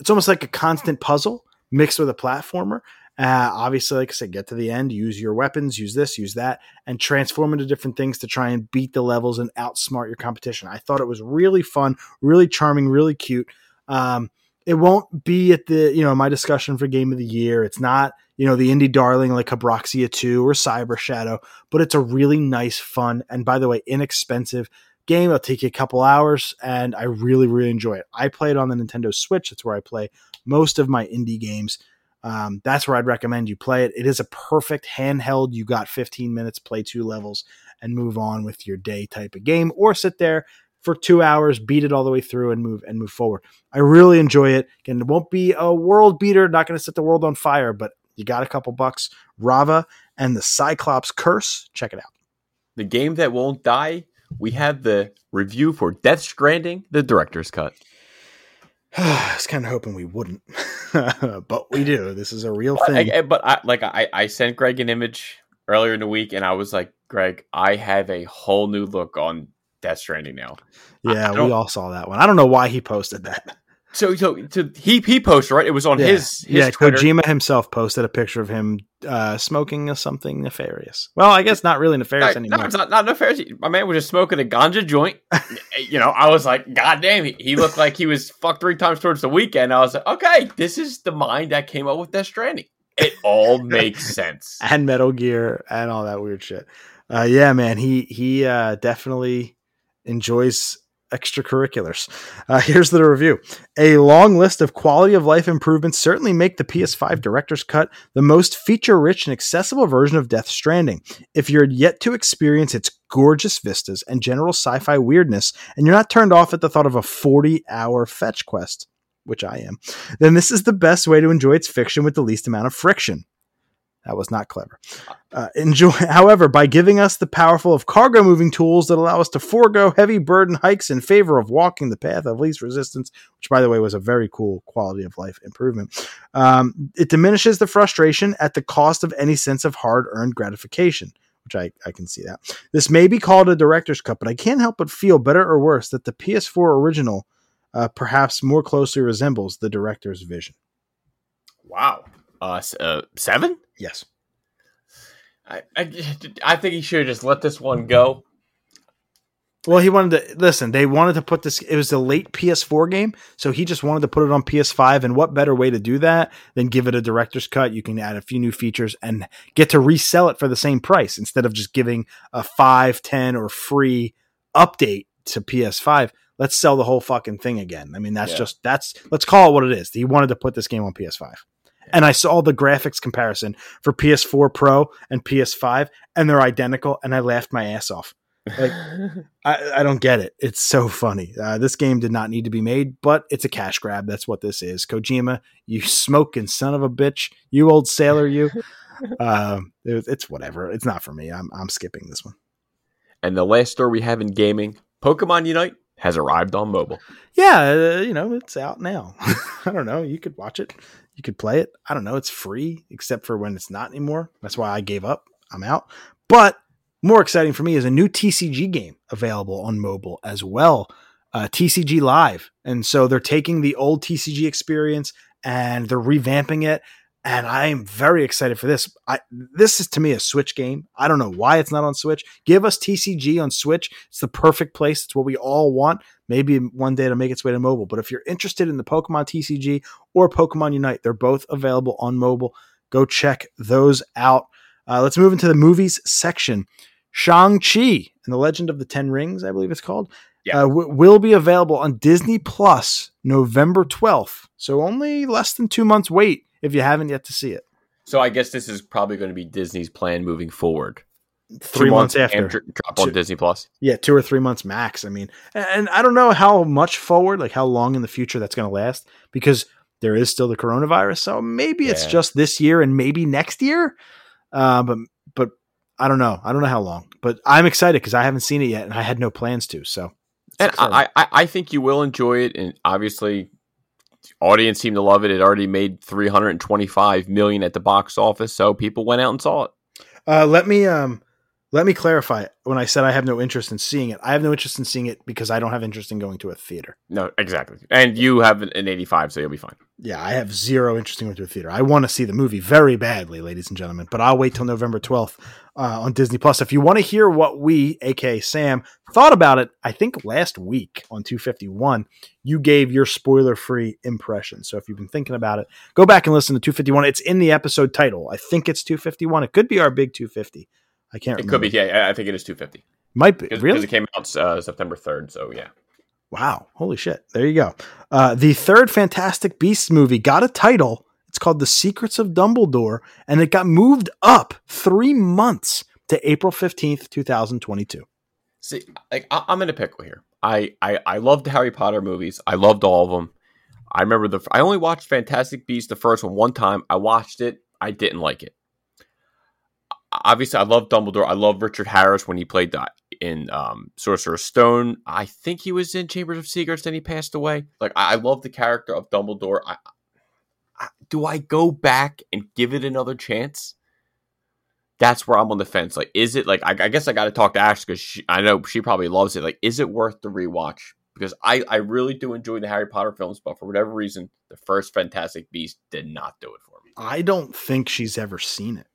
It's almost like a constant puzzle mixed with a platformer. Uh, obviously, like I said, get to the end, use your weapons, use this, use that, and transform into different things to try and beat the levels and outsmart your competition. I thought it was really fun, really charming, really cute. Um, it won't be at the you know my discussion for game of the year. It's not you know the indie darling like Cabroxia 2 or Cyber Shadow, but it's a really nice, fun, and by the way, inexpensive game. It'll take you a couple hours, and I really really enjoy it. I play it on the Nintendo Switch. That's where I play most of my indie games. Um, that's where I'd recommend you play it. It is a perfect handheld. You got 15 minutes, play two levels, and move on with your day type of game, or sit there for two hours, beat it all the way through, and move and move forward. I really enjoy it. Again, it won't be a world beater, not going to set the world on fire, but you got a couple bucks. Ravva and the Cyclops Curse. Check it out. The game that won't die. We have the review for Death Stranding, the director's cut. I was kind of hoping we wouldn't, but we do. This is a real thing. I, but I, like I, I sent Greg an image earlier in the week, and I was like, Greg, I have a whole new look on Death Stranding now. Yeah, we all saw that one. I don't know why he posted that. So, so, so he he posted right. It was on yeah. his, his yeah. Twitter. Kojima himself posted a picture of him uh, smoking something nefarious. Well, I guess not really nefarious no, anymore. No, it's not, not nefarious. My man was just smoking a ganja joint. you know, I was like, God damn, he, he looked like he was fucked three times towards the weekend. I was like, okay, this is the mind that came up with Death Stranding. It all makes sense. and Metal Gear and all that weird shit. Uh, yeah, man, he he uh, definitely enjoys extracurriculars. Uh, here's the review. A long list of quality of life improvements certainly make the PS5 Director's Cut the most feature rich and accessible version of Death Stranding. If you're yet to experience its gorgeous vistas and general sci fi weirdness, and you're not turned off at the thought of a 40 hour fetch quest, which I am, then this is the best way to enjoy its fiction with the least amount of friction. That was not clever. Uh, enjoy, however, by giving us the powerful of cargo moving tools that allow us to forego heavy burden hikes in favor of walking the path of least resistance, which, by the way, was a very cool quality of life improvement. Um, it diminishes the frustration at the cost of any sense of hard earned gratification. Which I, I can see that. This may be called a director's cut, but I can't help but feel better or worse that the PS4 original uh, perhaps more closely resembles the director's vision. Wow. Uh, uh seven? Yes. I, I, I think he should have just let this one go. Well, he wanted to listen. They wanted to put this. It was a late PS4 game, so he just wanted to put it on PS5. And what better way to do that than give it a director's cut? You can add a few new features and get to resell it for the same price instead of just giving a five, ten, or free update to PS5. Let's sell the whole fucking thing again. I mean, that's yeah. just that's. Let's call it what it is. He wanted to put this game on PS5 and I saw the graphics comparison for PS4 Pro and PS5, and they're identical, and I laughed my ass off. Like, I, I don't get it. It's so funny. Uh, this game did not need to be made, but it's a cash grab. That's what this is. Kojima, you smoking son of a bitch, you old sailor, you. Um, it, it's whatever. It's not for me. I'm I'm skipping this one. and the last story we have in gaming, Pokemon Unite has arrived on mobile. Yeah, uh, you know it's out now. I don't know. You could watch it. You could play it. I don't know. It's free except for when it's not anymore. That's why I gave up. I'm out. But more exciting for me is a new TCG game available on mobile as well. Uh, TCG Live. And so they're taking the old TCG experience and they're revamping it. And I'm very excited for this. I, this is to me a Switch game. I don't know why it's not on Switch. Give us TCG on Switch. It's the perfect place. It's what we all want. Maybe one day it'll make its way to mobile. But if you're interested in the Pokemon TCG or Pokemon Unite, they're both available on mobile. Go check those out. Uh, let's move into the movies section. Shang-Chi and the Legend of the Ten Rings, I believe it's called, Yeah. uh, w- will be available on Disney Plus November 12th. So only less than two months wait if you haven't yet to see it. So I guess this is probably going to be Disney's plan moving forward. Three Two months and after. dr- drop on Disney Plus. Yeah, two or three months max. I mean, and, I don't know how much forward, like how long in the future that's going to last, because there is still the coronavirus. So maybe it's just this year and maybe next year. Uh, but but I don't know. I don't know how long. But I'm excited because I haven't seen it yet, and I had no plans to. So, And. I, I, I think you will enjoy it, and obviously, audience seemed to love it. It already made three hundred and twenty-five million at the box office, so people went out and saw it. Uh, let me um, let me clarify. When I said I have no interest in seeing it, I have no interest in seeing it because I don't have interest in going to a theater. No, exactly. And you have an, an eighty-five, so you'll be fine. Yeah, I have zero interest in going to a theater. I want to see the movie very badly, ladies and gentlemen, but I'll wait till November 12th uh, on Disney Plus. If you want to hear what we, aka Sam, thought about it, I think last week on 251, you gave your spoiler free impression. So if you've been thinking about it, go back and listen to 251. It's in the episode title. I think it's 251. It could be our big 250. I can't It remember. could be. Yeah, I think it is two fifty. Might be. Because Really? it came out uh, September third. So yeah. Wow. Holy shit. There you go. Uh, the third Fantastic Beasts movie got a title. It's called The Secrets of Dumbledore, and it got moved up three months to April 15th, 2022. See, like I, I'm in a pickle here. I, I I loved the Harry Potter movies. I loved all of them. I remember the. I only watched Fantastic Beasts the first one one time. I watched it. I didn't like it. Obviously, I love Dumbledore. I love Richard Harris when he played that in um, Sorcerer's Stone. I think he was in Chambers of Secrets. Then he passed away. Like I, I love the character of Dumbledore. I, do I go back and give it another chance? that's where I'm on the fence. Like, is it like I, I guess I got to talk to Ash because I know she probably loves it. Like, is it worth the rewatch? Because I I really do enjoy the Harry Potter films, but for whatever reason, the first Fantastic Beast did not do it for me. I don't think she's ever seen it.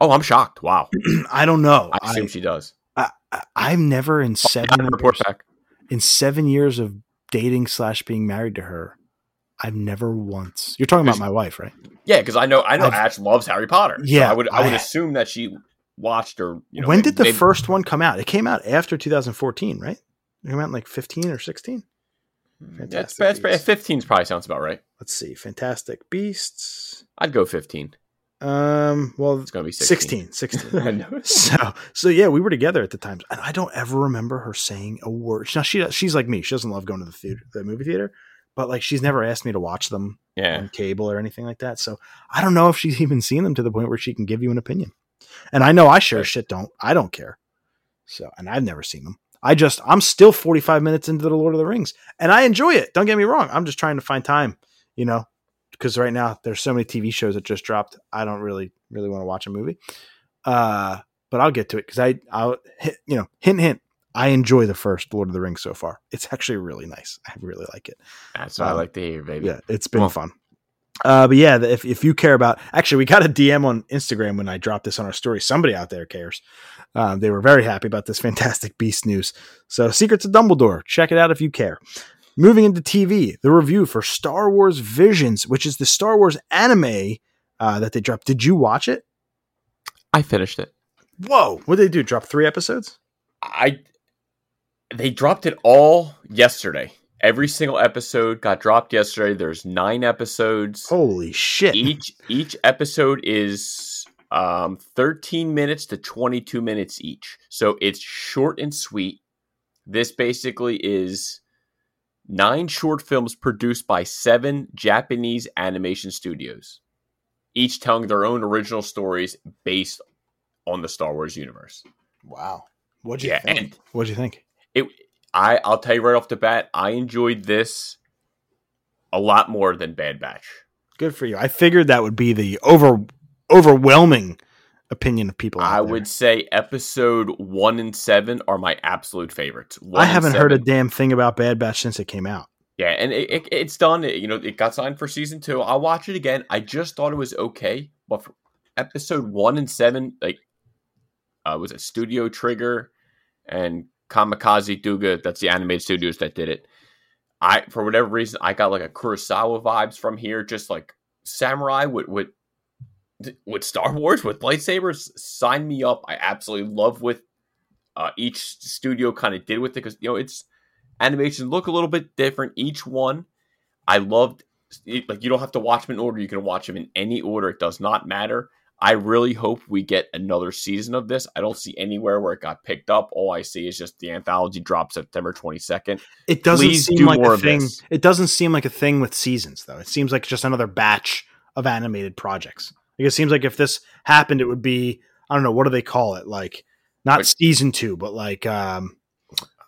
Oh, I'm shocked. Wow, I don't know. I assume she does. I, I, I've never in seven years, in seven years of dating slash being married to her, I've never once. You're talking about my wife, right? Yeah, because I know I know I've- Ash loves Harry Potter. So Yeah, I would I would I- assume that she watched or you know. when did the maybe- first one come out? It came out after 2014, right? It came out in like 15 or 16. Yeah, it's, Fantastic it's, Beasts. 15 probably sounds about right. Let's see. Fantastic Beasts. I'd go 15. Um, well, It's gonna be 16. 16. 16. I know. so, so yeah, we were together at the time, and I don't ever remember her saying a word. Now she she's like me; she doesn't love going to the theater, the movie theater, but like she's never asked me to watch them Yeah. on cable or anything like that. So I don't know if she's even seen them to the point where she can give you an opinion. And I know I sure shit don't. I don't care. So, and I've never seen them. I just I'm still 45 minutes into the Lord of the Rings, and I enjoy it. Don't get me wrong. I'm just trying to find time, you know, because right now there's so many TV shows that just dropped. I don't really really want to watch a movie. Uh, but I'll get to it because I I'll hit, you know hint hint. I enjoy the first Lord of the Rings so far. It's actually really nice. I really like it. That's what I Um, like to hear, baby. Yeah, it's been Well- fun. Uh, but yeah, if if you care about, actually, we got a DM on Instagram when I dropped this on our story. Somebody out there cares. Um, they were very happy about this Fantastic Beast news. So, Secrets of Dumbledore, check it out if you care. Moving into TV, the review for Star Wars Visions, which is the Star Wars anime uh, that they dropped. Did you watch it? I finished it. Whoa! What did they do? Drop three episodes? I they dropped it all yesterday. Every single episode got dropped yesterday. There's nine episodes. Holy shit! Each each episode is um, 13 minutes to 22 minutes each. So it's short and sweet. This basically is nine short films produced by seven Japanese animation studios, each telling their own original stories based on the Star Wars universe. Wow. What'd you Yeah, think? What'd you think? It, I, I'll tell you right off the bat, I enjoyed this a lot more than Bad Batch. Good for you. I figured that would be the over overwhelming opinion of people. I would say episode one and seven are my absolute favorites. One I haven't heard a damn thing about Bad Batch since it came out. Yeah, and it, it, it's done. It- you know, it got signed for season two. I'll watch it again. I just thought it was okay, but for episode one and seven, like, uh, was it Studio Trigger and Kamikaze Douga? That's the animated studios that did it. I, for whatever reason, I got like a Kurosawa vibes from here, just like samurai with with with Star Wars with lightsabers. Sign me up. I absolutely love what uh, each studio kind of did with it because you know it's animations look a little bit different each one i loved like you don't have to watch them in order you can watch them in any order it does not matter i really hope we get another season of this i don't see anywhere where it got picked up all i see is just the anthology drops september 22nd It doesn't Please seem do like a thing. this. It doesn't seem like a thing with seasons though. It seems like just another batch of animated projects. Like it seems like if this happened, it would be I don't know what do they call it? Like not Like- season two, but like um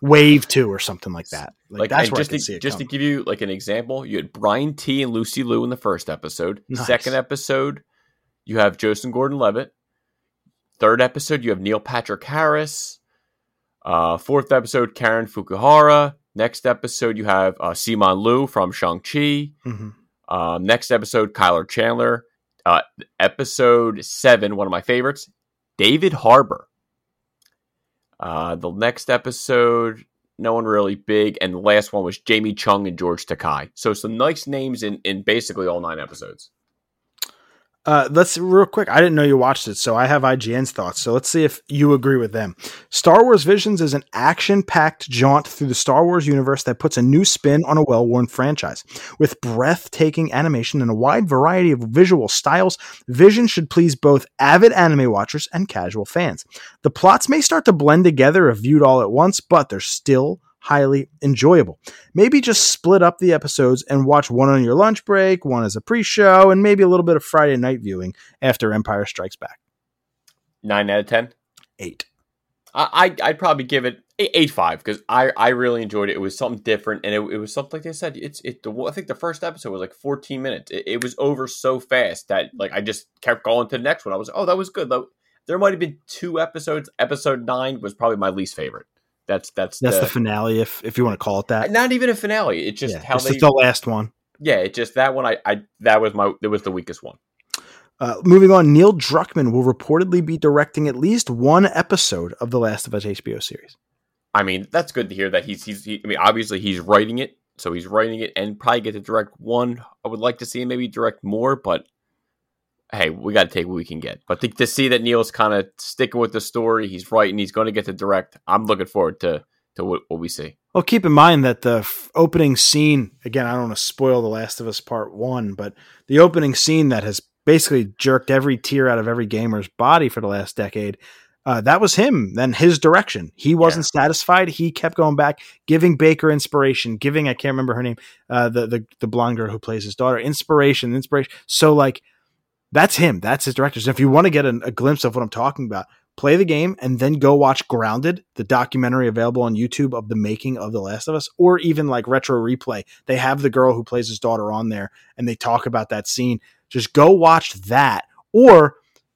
wave two or something like that. Like, like that's where just I to, see it just to give you like an example you had brian tee and lucy liu in the first episode Nice. second episode you have joseph gordon-levitt third episode you have neil patrick harris uh, fourth episode karen fukuhara next episode you have uh, simu liu from shang-chi Mhm. um, next episode kyler chandler uh, episode seven one of my favorites david harbour uh, the next episode no one really big, and the last one was Jamie Chung and George Takei. So some nice names in in basically all nine episodes. Uh, let's real quick. I didn't know you watched it, so I have IGN's thoughts. So let's see if you agree with them. Star Wars Visions is an action-packed jaunt through the Star Wars universe that puts a new spin on a well-worn franchise. With breathtaking animation and a wide variety of visual styles, Vision should please both avid anime watchers and casual fans. The plots may start to blend together if viewed all at once, but they're still highly enjoyable. Maybe just split up the episodes and watch one on your lunch break, one as a pre-show, and maybe a little bit of Friday night viewing after Empire Strikes Back. Nine out of ten. Eight. I I'd, I'd probably give it eight, eight five because I I really enjoyed it. It was something different, and it, it was something like they said. It's it. The, I think the first episode was like fourteen minutes. It, it was over so fast that like I just kept going to the next one. I was oh that was good. Though there might have been two episodes. Episode nine was probably my least favorite. That's that's That's the, the finale, if if you want to call it that. not even a finale. It's just yeah, how this they the last one. yeah. It just that one. I I that was my it was the weakest one. Uh, moving on, Neil Druckmann will reportedly be directing at least one episode of the Last of Us HBO series. I mean, that's good to hear that he's he's. He, I mean, obviously he's writing it, so he's writing it and probably get to direct one. I would like to see him maybe direct more, but hey, we got to take what we can get. But to, to see that Neil's kind of sticking with the story, he's writing, he's going to get to direct. I'm looking forward to to what, what we see. Well, keep in mind that the f- opening scene, again, I don't want to spoil The Last of Us Part 1, but the opening scene that has basically jerked every tear out of every gamer's body for the last decade, uh, that was him, then his direction. He wasn't satisfied. He kept going back, giving Baker inspiration, giving, I can't remember her name, uh, the, the, the blonde girl who plays his daughter, inspiration, inspiration. So, like, that's him. That's his director. So if you want to get a, a glimpse of what I'm talking about, play the game and then go watch Grounded, the documentary available on YouTube of the making of The Last of Us, or even like Retro Replay. They have the girl who plays his daughter on there and they talk about that scene. Just go watch that or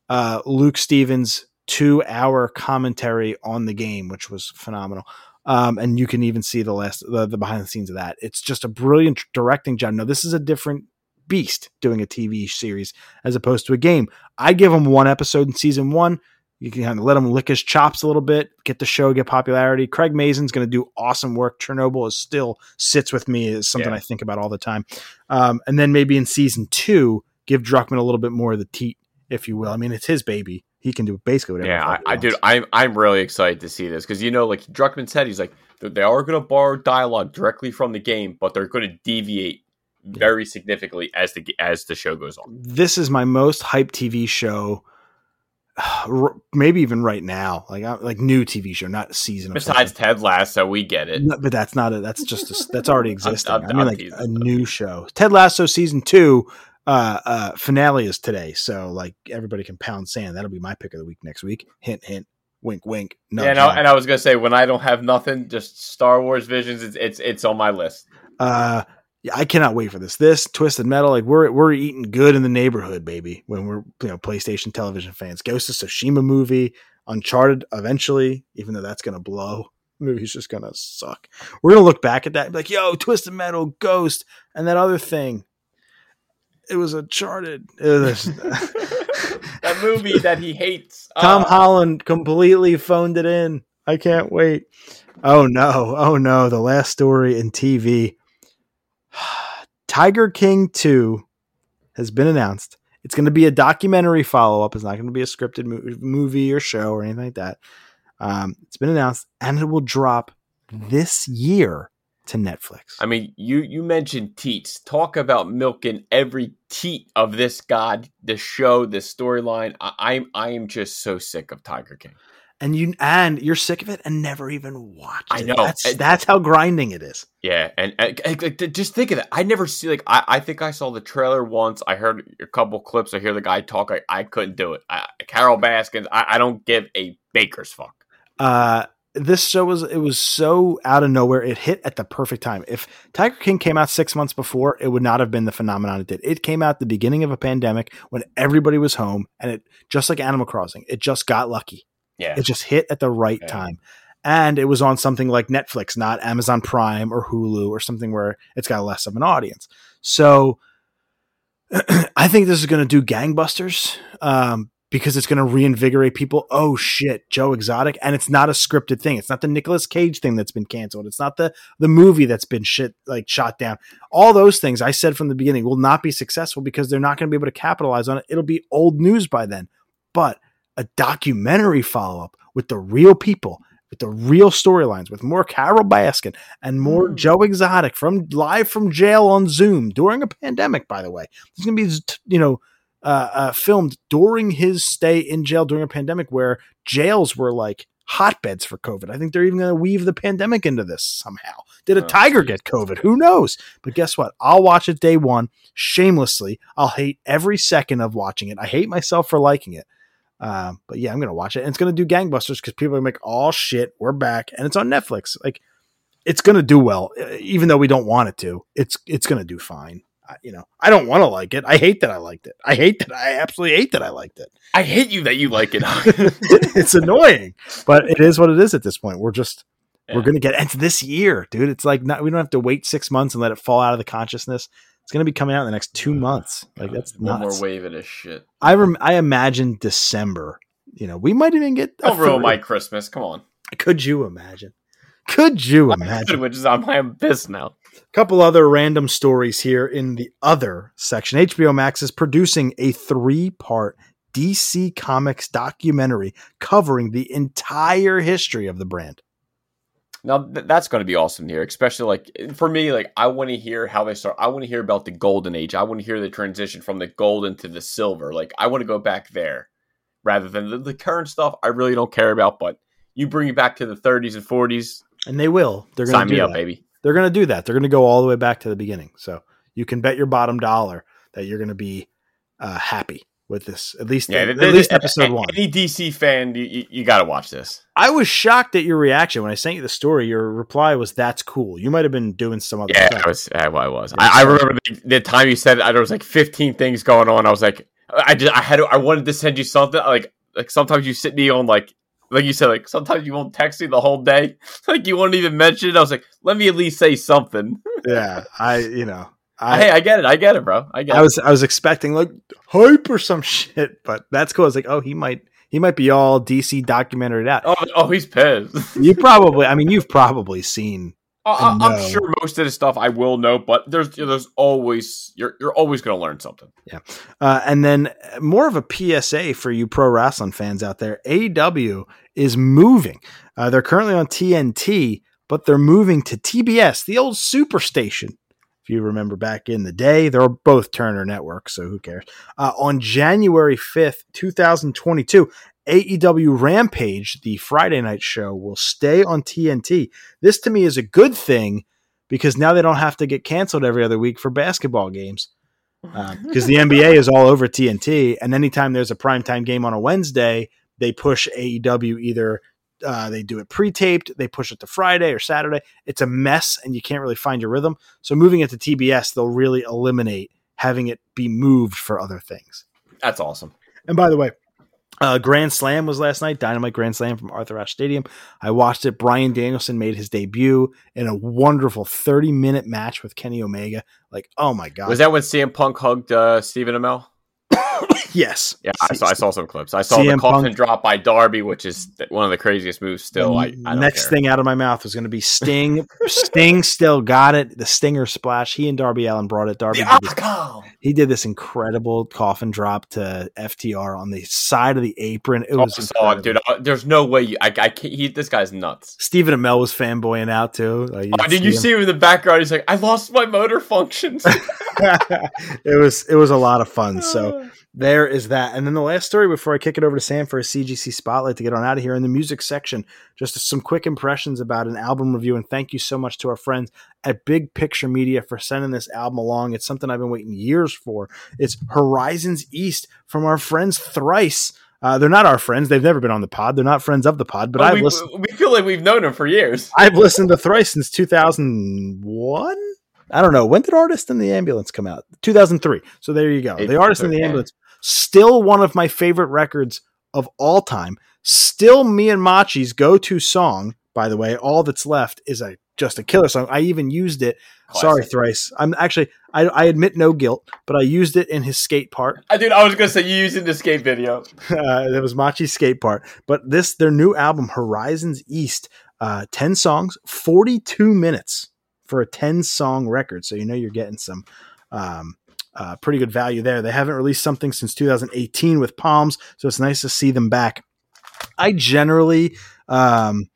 uh, Luke Stevens' two hour commentary on the game, which was phenomenal. Um, and you can even see the last the, the behind the scenes of that. It's just a brilliant directing job. Now, this is a different beast doing a TV series as opposed to a game. I give him one episode in season one. You can kind of let him lick his chops a little bit, get the show, get popularity. Craig Mazin's going to do awesome work. Chernobyl is still sits with me is something Yeah. I think about all the time. Um, and then maybe in season two, give Druckmann a little bit more of the teat, if you will. I mean, it's his baby. He can do basically whatever. Yeah, I, I dude, I'm I'm really excited to see this because you know, like Druckmann said, he's like they are going to borrow dialogue directly from the game, but they're going to deviate very significantly as the as the show goes on. this is my most hyped TV show maybe even right now, like like new TV show, not season. Besides Ted Lasso, we get it, no, but that's not it. That's just a, that's already existing. I'm, I'm, i mean, I'm like teasing, a new show. Ted Lasso season two uh, uh, finale is today, so like everybody can pound sand. That'll be my pick of the week next week. Hint, hint. Wink, wink. No, yeah, no, and I was gonna say when I don't have nothing, just Star Wars visions. It's it's it's on my list. uh yeah, I cannot wait for this. This Twisted Metal, like we're we're eating good in the neighborhood, baby. When we're you know PlayStation television fans, Ghost of Tsushima movie, Uncharted eventually, even though that's gonna blow. The movie's just gonna suck. We're gonna look back at that and be like, yo, Twisted Metal, Ghost, and that other thing. It was Uncharted. It was- that movie that he hates. Tom Uh, Holland completely phoned it in. I can't wait. Oh no. Oh no. The last story in TV. Tiger King 2 has been announced. It's going to be a documentary follow up. It's not going to be a scripted mo- movie or show or anything like that. Um, it's been announced and it will drop this year to Netflix. I mean, you you mentioned teats. Talk about milking every teat of this god, this show, this storyline. I, I'm I am just so sick of Tiger King. And you and you're sick of it and never even watch. it. I know. That's, And- that's how grinding it is. Yeah, and, and, and, just think of that. I never see like I, I think I saw the trailer once. I heard a couple clips. I hear the guy talk. I, I couldn't do it. I, Carol Baskins. I, I don't give a baker's fuck. uh this show was it was so out of nowhere it hit at the perfect time if tiger king came out six months before it would not have been the phenomenon it did it came out at the beginning of a pandemic when everybody was home and it just like animal crossing it just got lucky Yeah, it just hit at the right Yeah. time. And it was on something like netflix not amazon prime or hulu or something where it's got less of an audience. So i think this is going to do gangbusters um, because it's going to reinvigorate people. Oh shit joe exotic. And it's not a scripted thing. It's not the Nicolas cage thing that's been canceled. It's not the the movie that's been shit like shot down. All those things i said from the beginning will not be successful because they're not going to be able to capitalize on it. It'll be old news by then. But a documentary follow-up with the real people with the real storylines with more carol baskin and more Mm. joe exotic from live from jail on zoom during a pandemic by the way. It's going to be you know uh, uh, filmed during his stay in jail during a pandemic where jails were like hotbeds for covid. I think they're even going to weave the pandemic into this somehow. Did a Oh, tiger geez. get covid? Who knows? But guess what? I'll watch it day one shamelessly. I'll hate every second of watching it. I hate myself for liking it um, but yeah, I'm gonna watch it, and it's gonna do gangbusters because people are gonna make all shit. We're back, and it's on Netflix. Like, it's gonna do well, even though we don't want it to. It's it's gonna do fine. I, you know, I don't want to like it. I hate that I liked it. I hate that. I absolutely hate that I liked it. I hate you that you like it. it's annoying, but it is what it is at this point. We're just Yeah. we're gonna get. It's this year, dude. It's like not. We don't have to wait six months and let it fall out of the consciousness. It's gonna be coming out in the next two oh, months. Like that's one nuts. more wave of this shit. I rem- I imagine December. You know, we might even get. Don't ruin my Christmas. Come on. Could you imagine? Could you imagine? Which is on my abyss now. A couple other random stories here in the other section. HBO Max is producing a three part DC Comics documentary covering the entire history of the brand. Now th- that's going to be awesome here, especially like for me. Like I want to hear how they start. I want to hear about the golden age. I want to hear the transition from the golden to the silver. Like I want to go back there rather than the, the current stuff. I really don't care about. But you bring it back to the 30s and 40s. And they will. They're going Sign to me do up, that. baby. They're going to do that. They're going to go all the way back to the beginning. So you can bet your bottom dollar that you're going to be uh, happy with this. At least, Yeah, at least episode one. Any DC fan, you, you, you got to watch this. I was shocked at your reaction when I sent you the story. Your reply was, "That's cool." You might have been doing some other Yeah, stuff. I was. Yeah, I was. I, I remember the, the time you said it, there was like 15 things going on. I was like, I just, I had, to, I wanted to send you something. Like, like sometimes you sit me on like, like you said, like sometimes you won't text me the whole day. Like you won't even mention it. I was like, let me at least say something. yeah, I you know, hey, I I get it. I get it, bro. I get I it. was I was expecting like hype or some shit, but that's cool. I was like, oh, he might he might be all DC documentary out. Oh, oh, he's pissed. You probably, I mean, you've probably seen. I, I, No. I'm sure most of the stuff I will know, but there's, there's always you're, you're always gonna learn something. Yeah, uh, and then more of a PSA for you pro wrestling fans out there. AW is moving. Uh, they're currently on TNT, but they're moving to TBS, the old Superstation. If you remember back in the day, they're both Turner Network, so who cares? Uh, on January 5th, 2022, AEW Rampage, the Friday night show, will stay on TNT. This to me is a good thing because now they don't have to get canceled every other week for basketball games. Because uh, the NBA is all over TNT, and anytime there's a primetime game on a Wednesday, they push AEW either uh, they do it pre-taped, they push it to Friday or Saturday. It's a mess, and you can't really find your rhythm. So moving it to TBS, they'll really eliminate having it be moved for other things. That's awesome. And by the way, uh, Grand Slam was last night, Dynamite Grand Slam from Arthur Ashe Stadium. I watched it. Bryan Danielson made his debut in a wonderful 30 minute match with Kenny Omega. Like, oh my God. Was that when CM Punk hugged uh, Stephen Amell? yes. Yeah, I saw, I saw some clips. I saw CM the coffin Punk. drop by Darby, which is one of the craziest moves still. I, I next care. thing out of my mouth was going to be Sting. Sting still got it. The Stinger splash. He and Darby Allin brought it. Darby did this, he did this incredible coffin drop to FTR on the side of the apron. It was oh, dude. Uh, there's no way. You, I, I can't. He, this guy's nuts. Stephen Amell was fanboying out too. Like, oh, did you him. see him in the background? He's like, I lost my motor functions. it was it was a lot of fun. So there is that. And then the last story before I kick it over to Sam for a CGC spotlight to get on out of here in the music section, just some quick impressions about an album review. And thank you so much to our friends at Big Picture Media for sending this album along. It's something I've been waiting years for. It's Horizons East from our friends Thrice. Uh, they're not our friends. They've never been on the pod. They're not friends of the pod, but well, I've we, listened. We feel like we've known them for years. I've listened to Thrice since 2001. I don't know. When did Artist in the Ambulance come out? 2003. So there you go. The Artist in the Ambulance Still one of my favorite records of all time. Still me and Machi's go-to song. By the way, all that's left is a just a killer song. I even used it. Classic. Sorry, thrice. I'm actually I, I, admit no guilt, but I used it in his skate part. I did. I was gonna say you used it in the skate video. uh, that was Machi's skate part. But this their new album Horizons East, uh, ten songs, forty two minutes for a ten song record. So you know you're getting some um, uh, pretty good value there. They haven't released something since 2018 with Palms, so it's nice to see them back. I generally, um,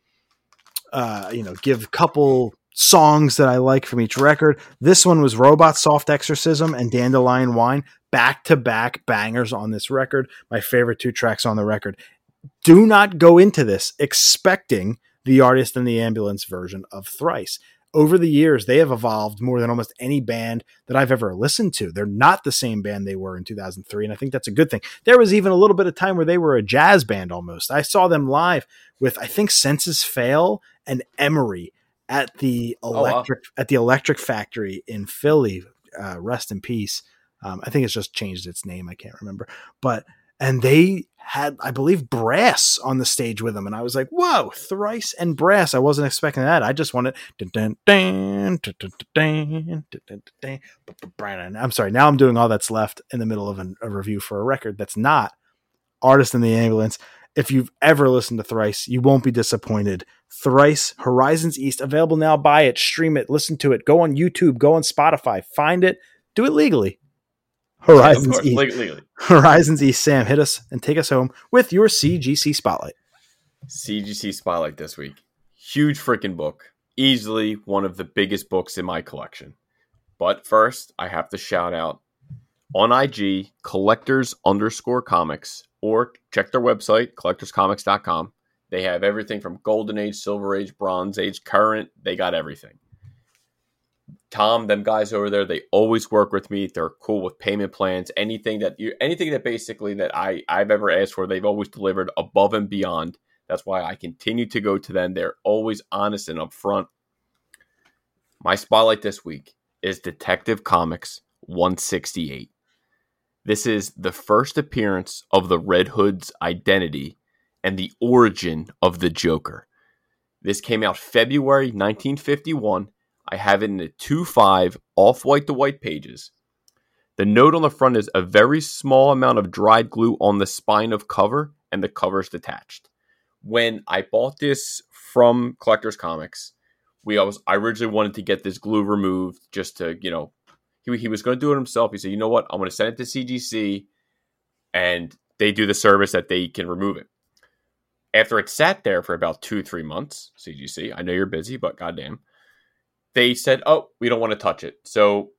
uh, you know, give a couple songs that I like from each record. This one was Robot Soft Exorcism and Dandelion Wine, back to back bangers on this record. My favorite two tracks on the record. Do not go into this expecting the artist in the ambulance version of Thrice over the years, they have evolved more than almost any band that I've ever listened to. They're not the same band they were in 2003, and I think that's a good thing. There was even a little bit of time where they were a jazz band almost. I saw them live with I think Senses Fail and Emery at the electric oh, wow. at the Electric Factory in Philly. Uh, rest in peace. Um, I think it's just changed its name. I can't remember, but and they had, I believe, brass on the stage with him. and I was like, "Whoa, thrice and brass!" I wasn't expecting that. I just wanted. I'm sorry. Now I'm doing all that's left in the middle of an, a review for a record that's not "Artist in the Ambulance." If you've ever listened to Thrice, you won't be disappointed. Thrice, Horizons East, available now. Buy it, stream it, listen to it. Go on YouTube, go on Spotify, find it, do it legally. Horizons course. Legally. Horizons East. Sam, hit us and take us home with your CGC spotlight. CGC spotlight this week. Huge freaking book. Easily one of the biggest books in my collection. But first, I have to shout out on IG collectors underscore comics or check their website, collectorscomics.com. They have everything from Golden Age, Silver Age, Bronze Age, current. They got everything. Tom, them guys over there, they always work with me. They're cool with payment plans. Anything that you, anything that basically that I I've ever asked for, they've always delivered above and beyond. That's why I continue to go to them. They're always honest and upfront. My spotlight this week is Detective Comics 168. This is the first appearance of the Red Hood's identity and the origin of the Joker. This came out February 1951 I have it in a 2 5 off white to white pages. The note on the front is a very small amount of dried glue on the spine of cover, and the cover is detached. When I bought this from Collectors Comics, we always I originally wanted to get this glue removed just to, you know, he, he was going to do it himself. He said, you know what, I'm going to send it to CGC and they do the service that they can remove it. After it sat there for about two, three months, CGC, I know you're busy, but goddamn, they said, "Oh, we don't want to touch it." So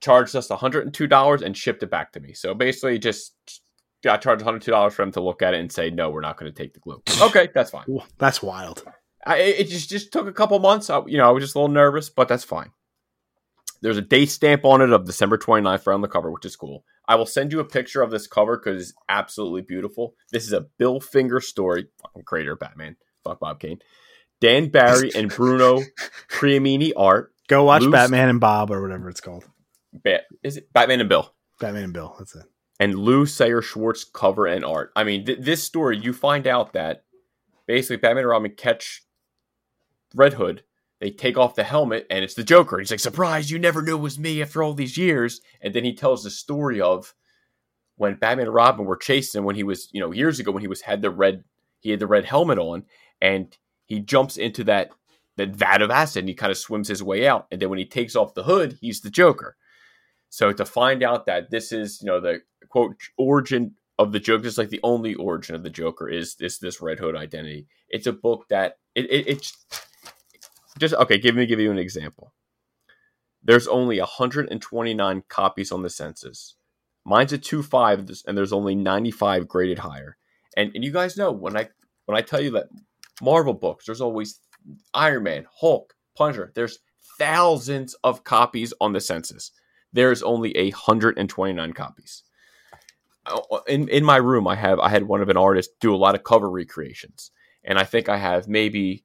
charged us $102 and shipped it back to me. So basically just got charged $102 for them to look at it and say, "No, we're not going to take the glue." Okay, that's fine. That's wild. I, it just just took a couple months. I, you know, I was just a little nervous, but that's fine. There's a date stamp on it of December 29th around the cover, which is cool. I will send you a picture of this cover because it's absolutely beautiful. This is a Bill Finger story. Fucking creator Batman. Fuck Bob Kane. Dan Barry and Bruno Premiani art. Go watch Batman and Bob or whatever it's called. Bat, is it Batman and Bill? Batman and Bill. That's it. And Lew Sayre Schwartz cover and art. I mean, th- this story, you find out that basically Batman and Robin catch Red Hood they take off the helmet and it's the Joker. He's like, surprise, you never knew it was me after all these years. And then he tells the story of when Batman and Robin were chasing when he was, you know, years ago when he was had the red he had the red helmet on and he jumps into that that vat of acid and he kind of swims his way out. And then when he takes off the hood, he's the Joker. So to find out that this is, you know, the quote origin of the Joker, just like the only origin of the Joker is this this Red Hood identity. It's a book that it, it it's just okay. Give me give you an example. There's only 129 copies on the census. Mine's a two five, and there's only 95 graded higher. And and you guys know when I when I tell you that Marvel books, there's always Iron Man, Hulk, Punisher. There's thousands of copies on the census. There's only a 129 copies. Oh, in in my room, I have I had one of an artist do a lot of cover recreations, and I think I have maybe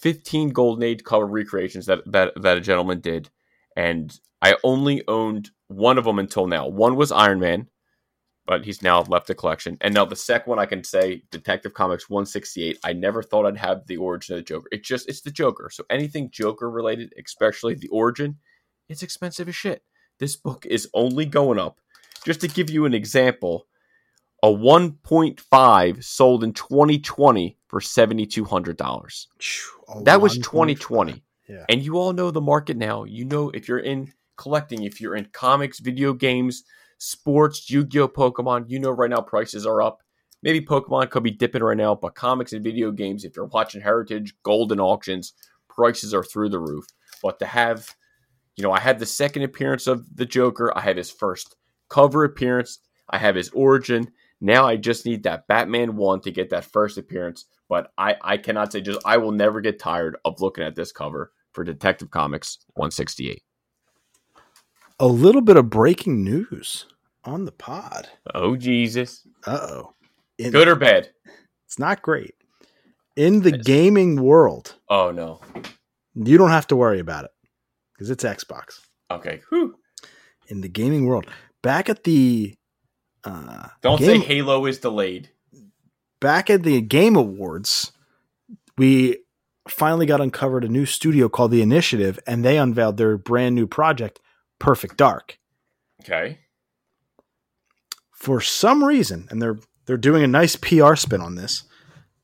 15 Golden Age cover recreations that, that, that a gentleman did. And I only owned one of them until now. One was Iron Man, but he's now left the collection. And now the second one I can say, Detective Comics 168. I never thought I'd have the origin of the Joker. It just it's the Joker. So anything Joker related, especially the origin, it's expensive as shit. This book is only going up. Just to give you an example, a 1.5 sold in 2020 for $7,200. That was 2020. Yeah. And you all know the market now. You know if you're in collecting, if you're in comics, video games, sports, Yu Gi Oh! Pokemon, you know right now prices are up. Maybe Pokemon could be dipping right now, but comics and video games, if you're watching Heritage, Goldin auctions, prices are through the roof. But to have, you know, I had the second appearance of the Joker, I had his first cover appearance, I have his origin. Now I just need that Batman one to get that first appearance but I, I cannot say just I will never get tired of looking at this cover for Detective Comics 168. A little bit of breaking news on the pod. Oh Jesus. Uh-oh. Good or bad? It's not great. In the gaming world. Oh no. You don't have to worry about it because it's Xbox. Okay. Whew. In the gaming world. Back at the uh, Don't game- say Halo is delayed back at the Game Awards, we finally got uncovered a new studio called The Initiative, and they unveiled their brand new project, Perfect Dark. Okay. For some reason, and they're they're doing a nice PR spin on this.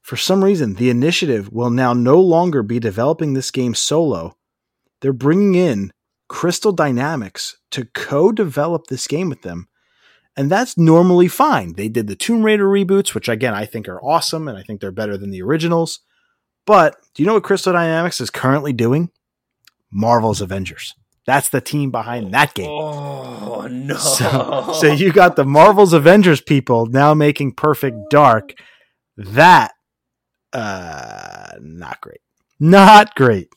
For some reason, the initiative will now no longer be developing this game solo. They're bringing in Crystal Dynamics to co-develop this game with them and that's normally fine. They did the Tomb Raider reboots, which again I think are awesome and I think they're better than the originals. But do you know what Crystal Dynamics is currently doing? Marvel's Avengers. That's the team behind that game. Oh no! So, so you got the Marvel's Avengers people now making Perfect Dark. That, uh, not great. Not great.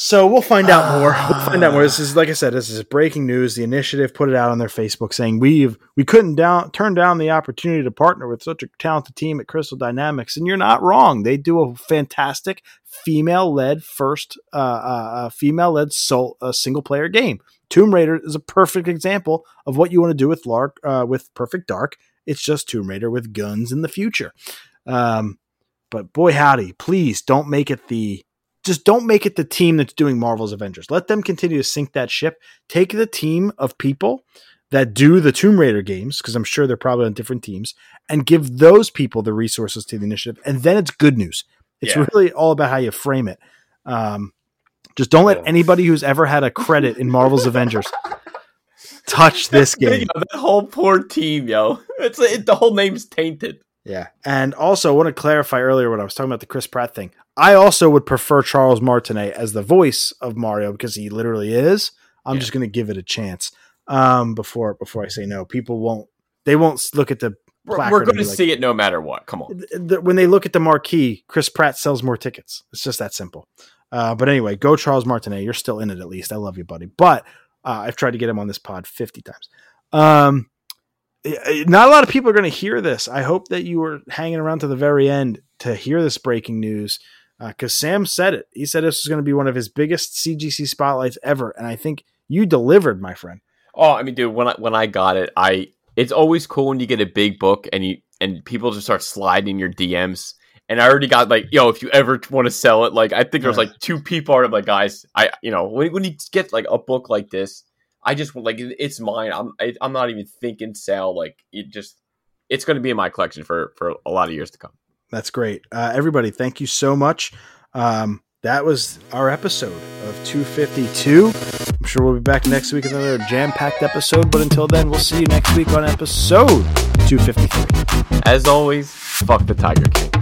So we'll find out more. We'll find out more. This is like I said, this is breaking news. The initiative put it out on their Facebook saying we've we couldn't down turn down the opportunity to partner with such a talented team at Crystal Dynamics, and you're not wrong. They do a fantastic female led first uh, uh, uh female led soul uh, single player game. Tomb Raider is a perfect example of what you want to do with Lark uh, with Perfect Dark. It's just Tomb Raider with guns in the future. Um, but boy howdy, please don't make it the just don't make it the team that's doing Marvel's Avengers. Let them continue to sink that ship. Take the team of people that do the Tomb Raider games, because I'm sure they're probably on different teams, and give those people the resources to the initiative. And then it's good news. It's yeah. really all about how you frame it. Um, just don't let anybody who's ever had a credit in Marvel's Avengers touch this game. that whole poor team, yo. It's it, the whole name's tainted. Yeah. And also, I want to clarify earlier when I was talking about the Chris Pratt thing. I also would prefer Charles Martinet as the voice of Mario because he literally is. I'm Yeah. just going to give it a chance um, before before I say no. People won't. They won't look at the We're, we're going to like- see it no matter what. Come on. th- th- when they look at the marquee, Chris Pratt sells more tickets. It's just that simple. Uh, but anyway, go Charles Martinet. You're still in it at least. I love you, buddy. But uh, I've tried to get him on this pod 50 times. Um, not a lot of people are going to hear this. I hope that you were hanging around to the very end to hear this breaking news uh, because Sam said it. He said this was going to be one of his biggest CGC spotlights ever. And I think you delivered, my friend. Oh, I mean, dude, when I when I got it, I it's always cool when you get a big book and you and people just start sliding your DMs. And I already got like, yo, if you ever want to sell it, like I think there was Yeah. like two people. I'm like, guys, I you know when when you get like a book like this, I just like it's mine. I'm I, I'm not even thinking sell. Like it just it's going to be in my collection for for a lot of years to come. That's great. Uh, everybody, thank you so much. Um, that was our episode of 252. I'm sure we'll be back next week with another jam packed episode. But until then, we'll see you next week on episode 253. As always, fuck the Tiger King.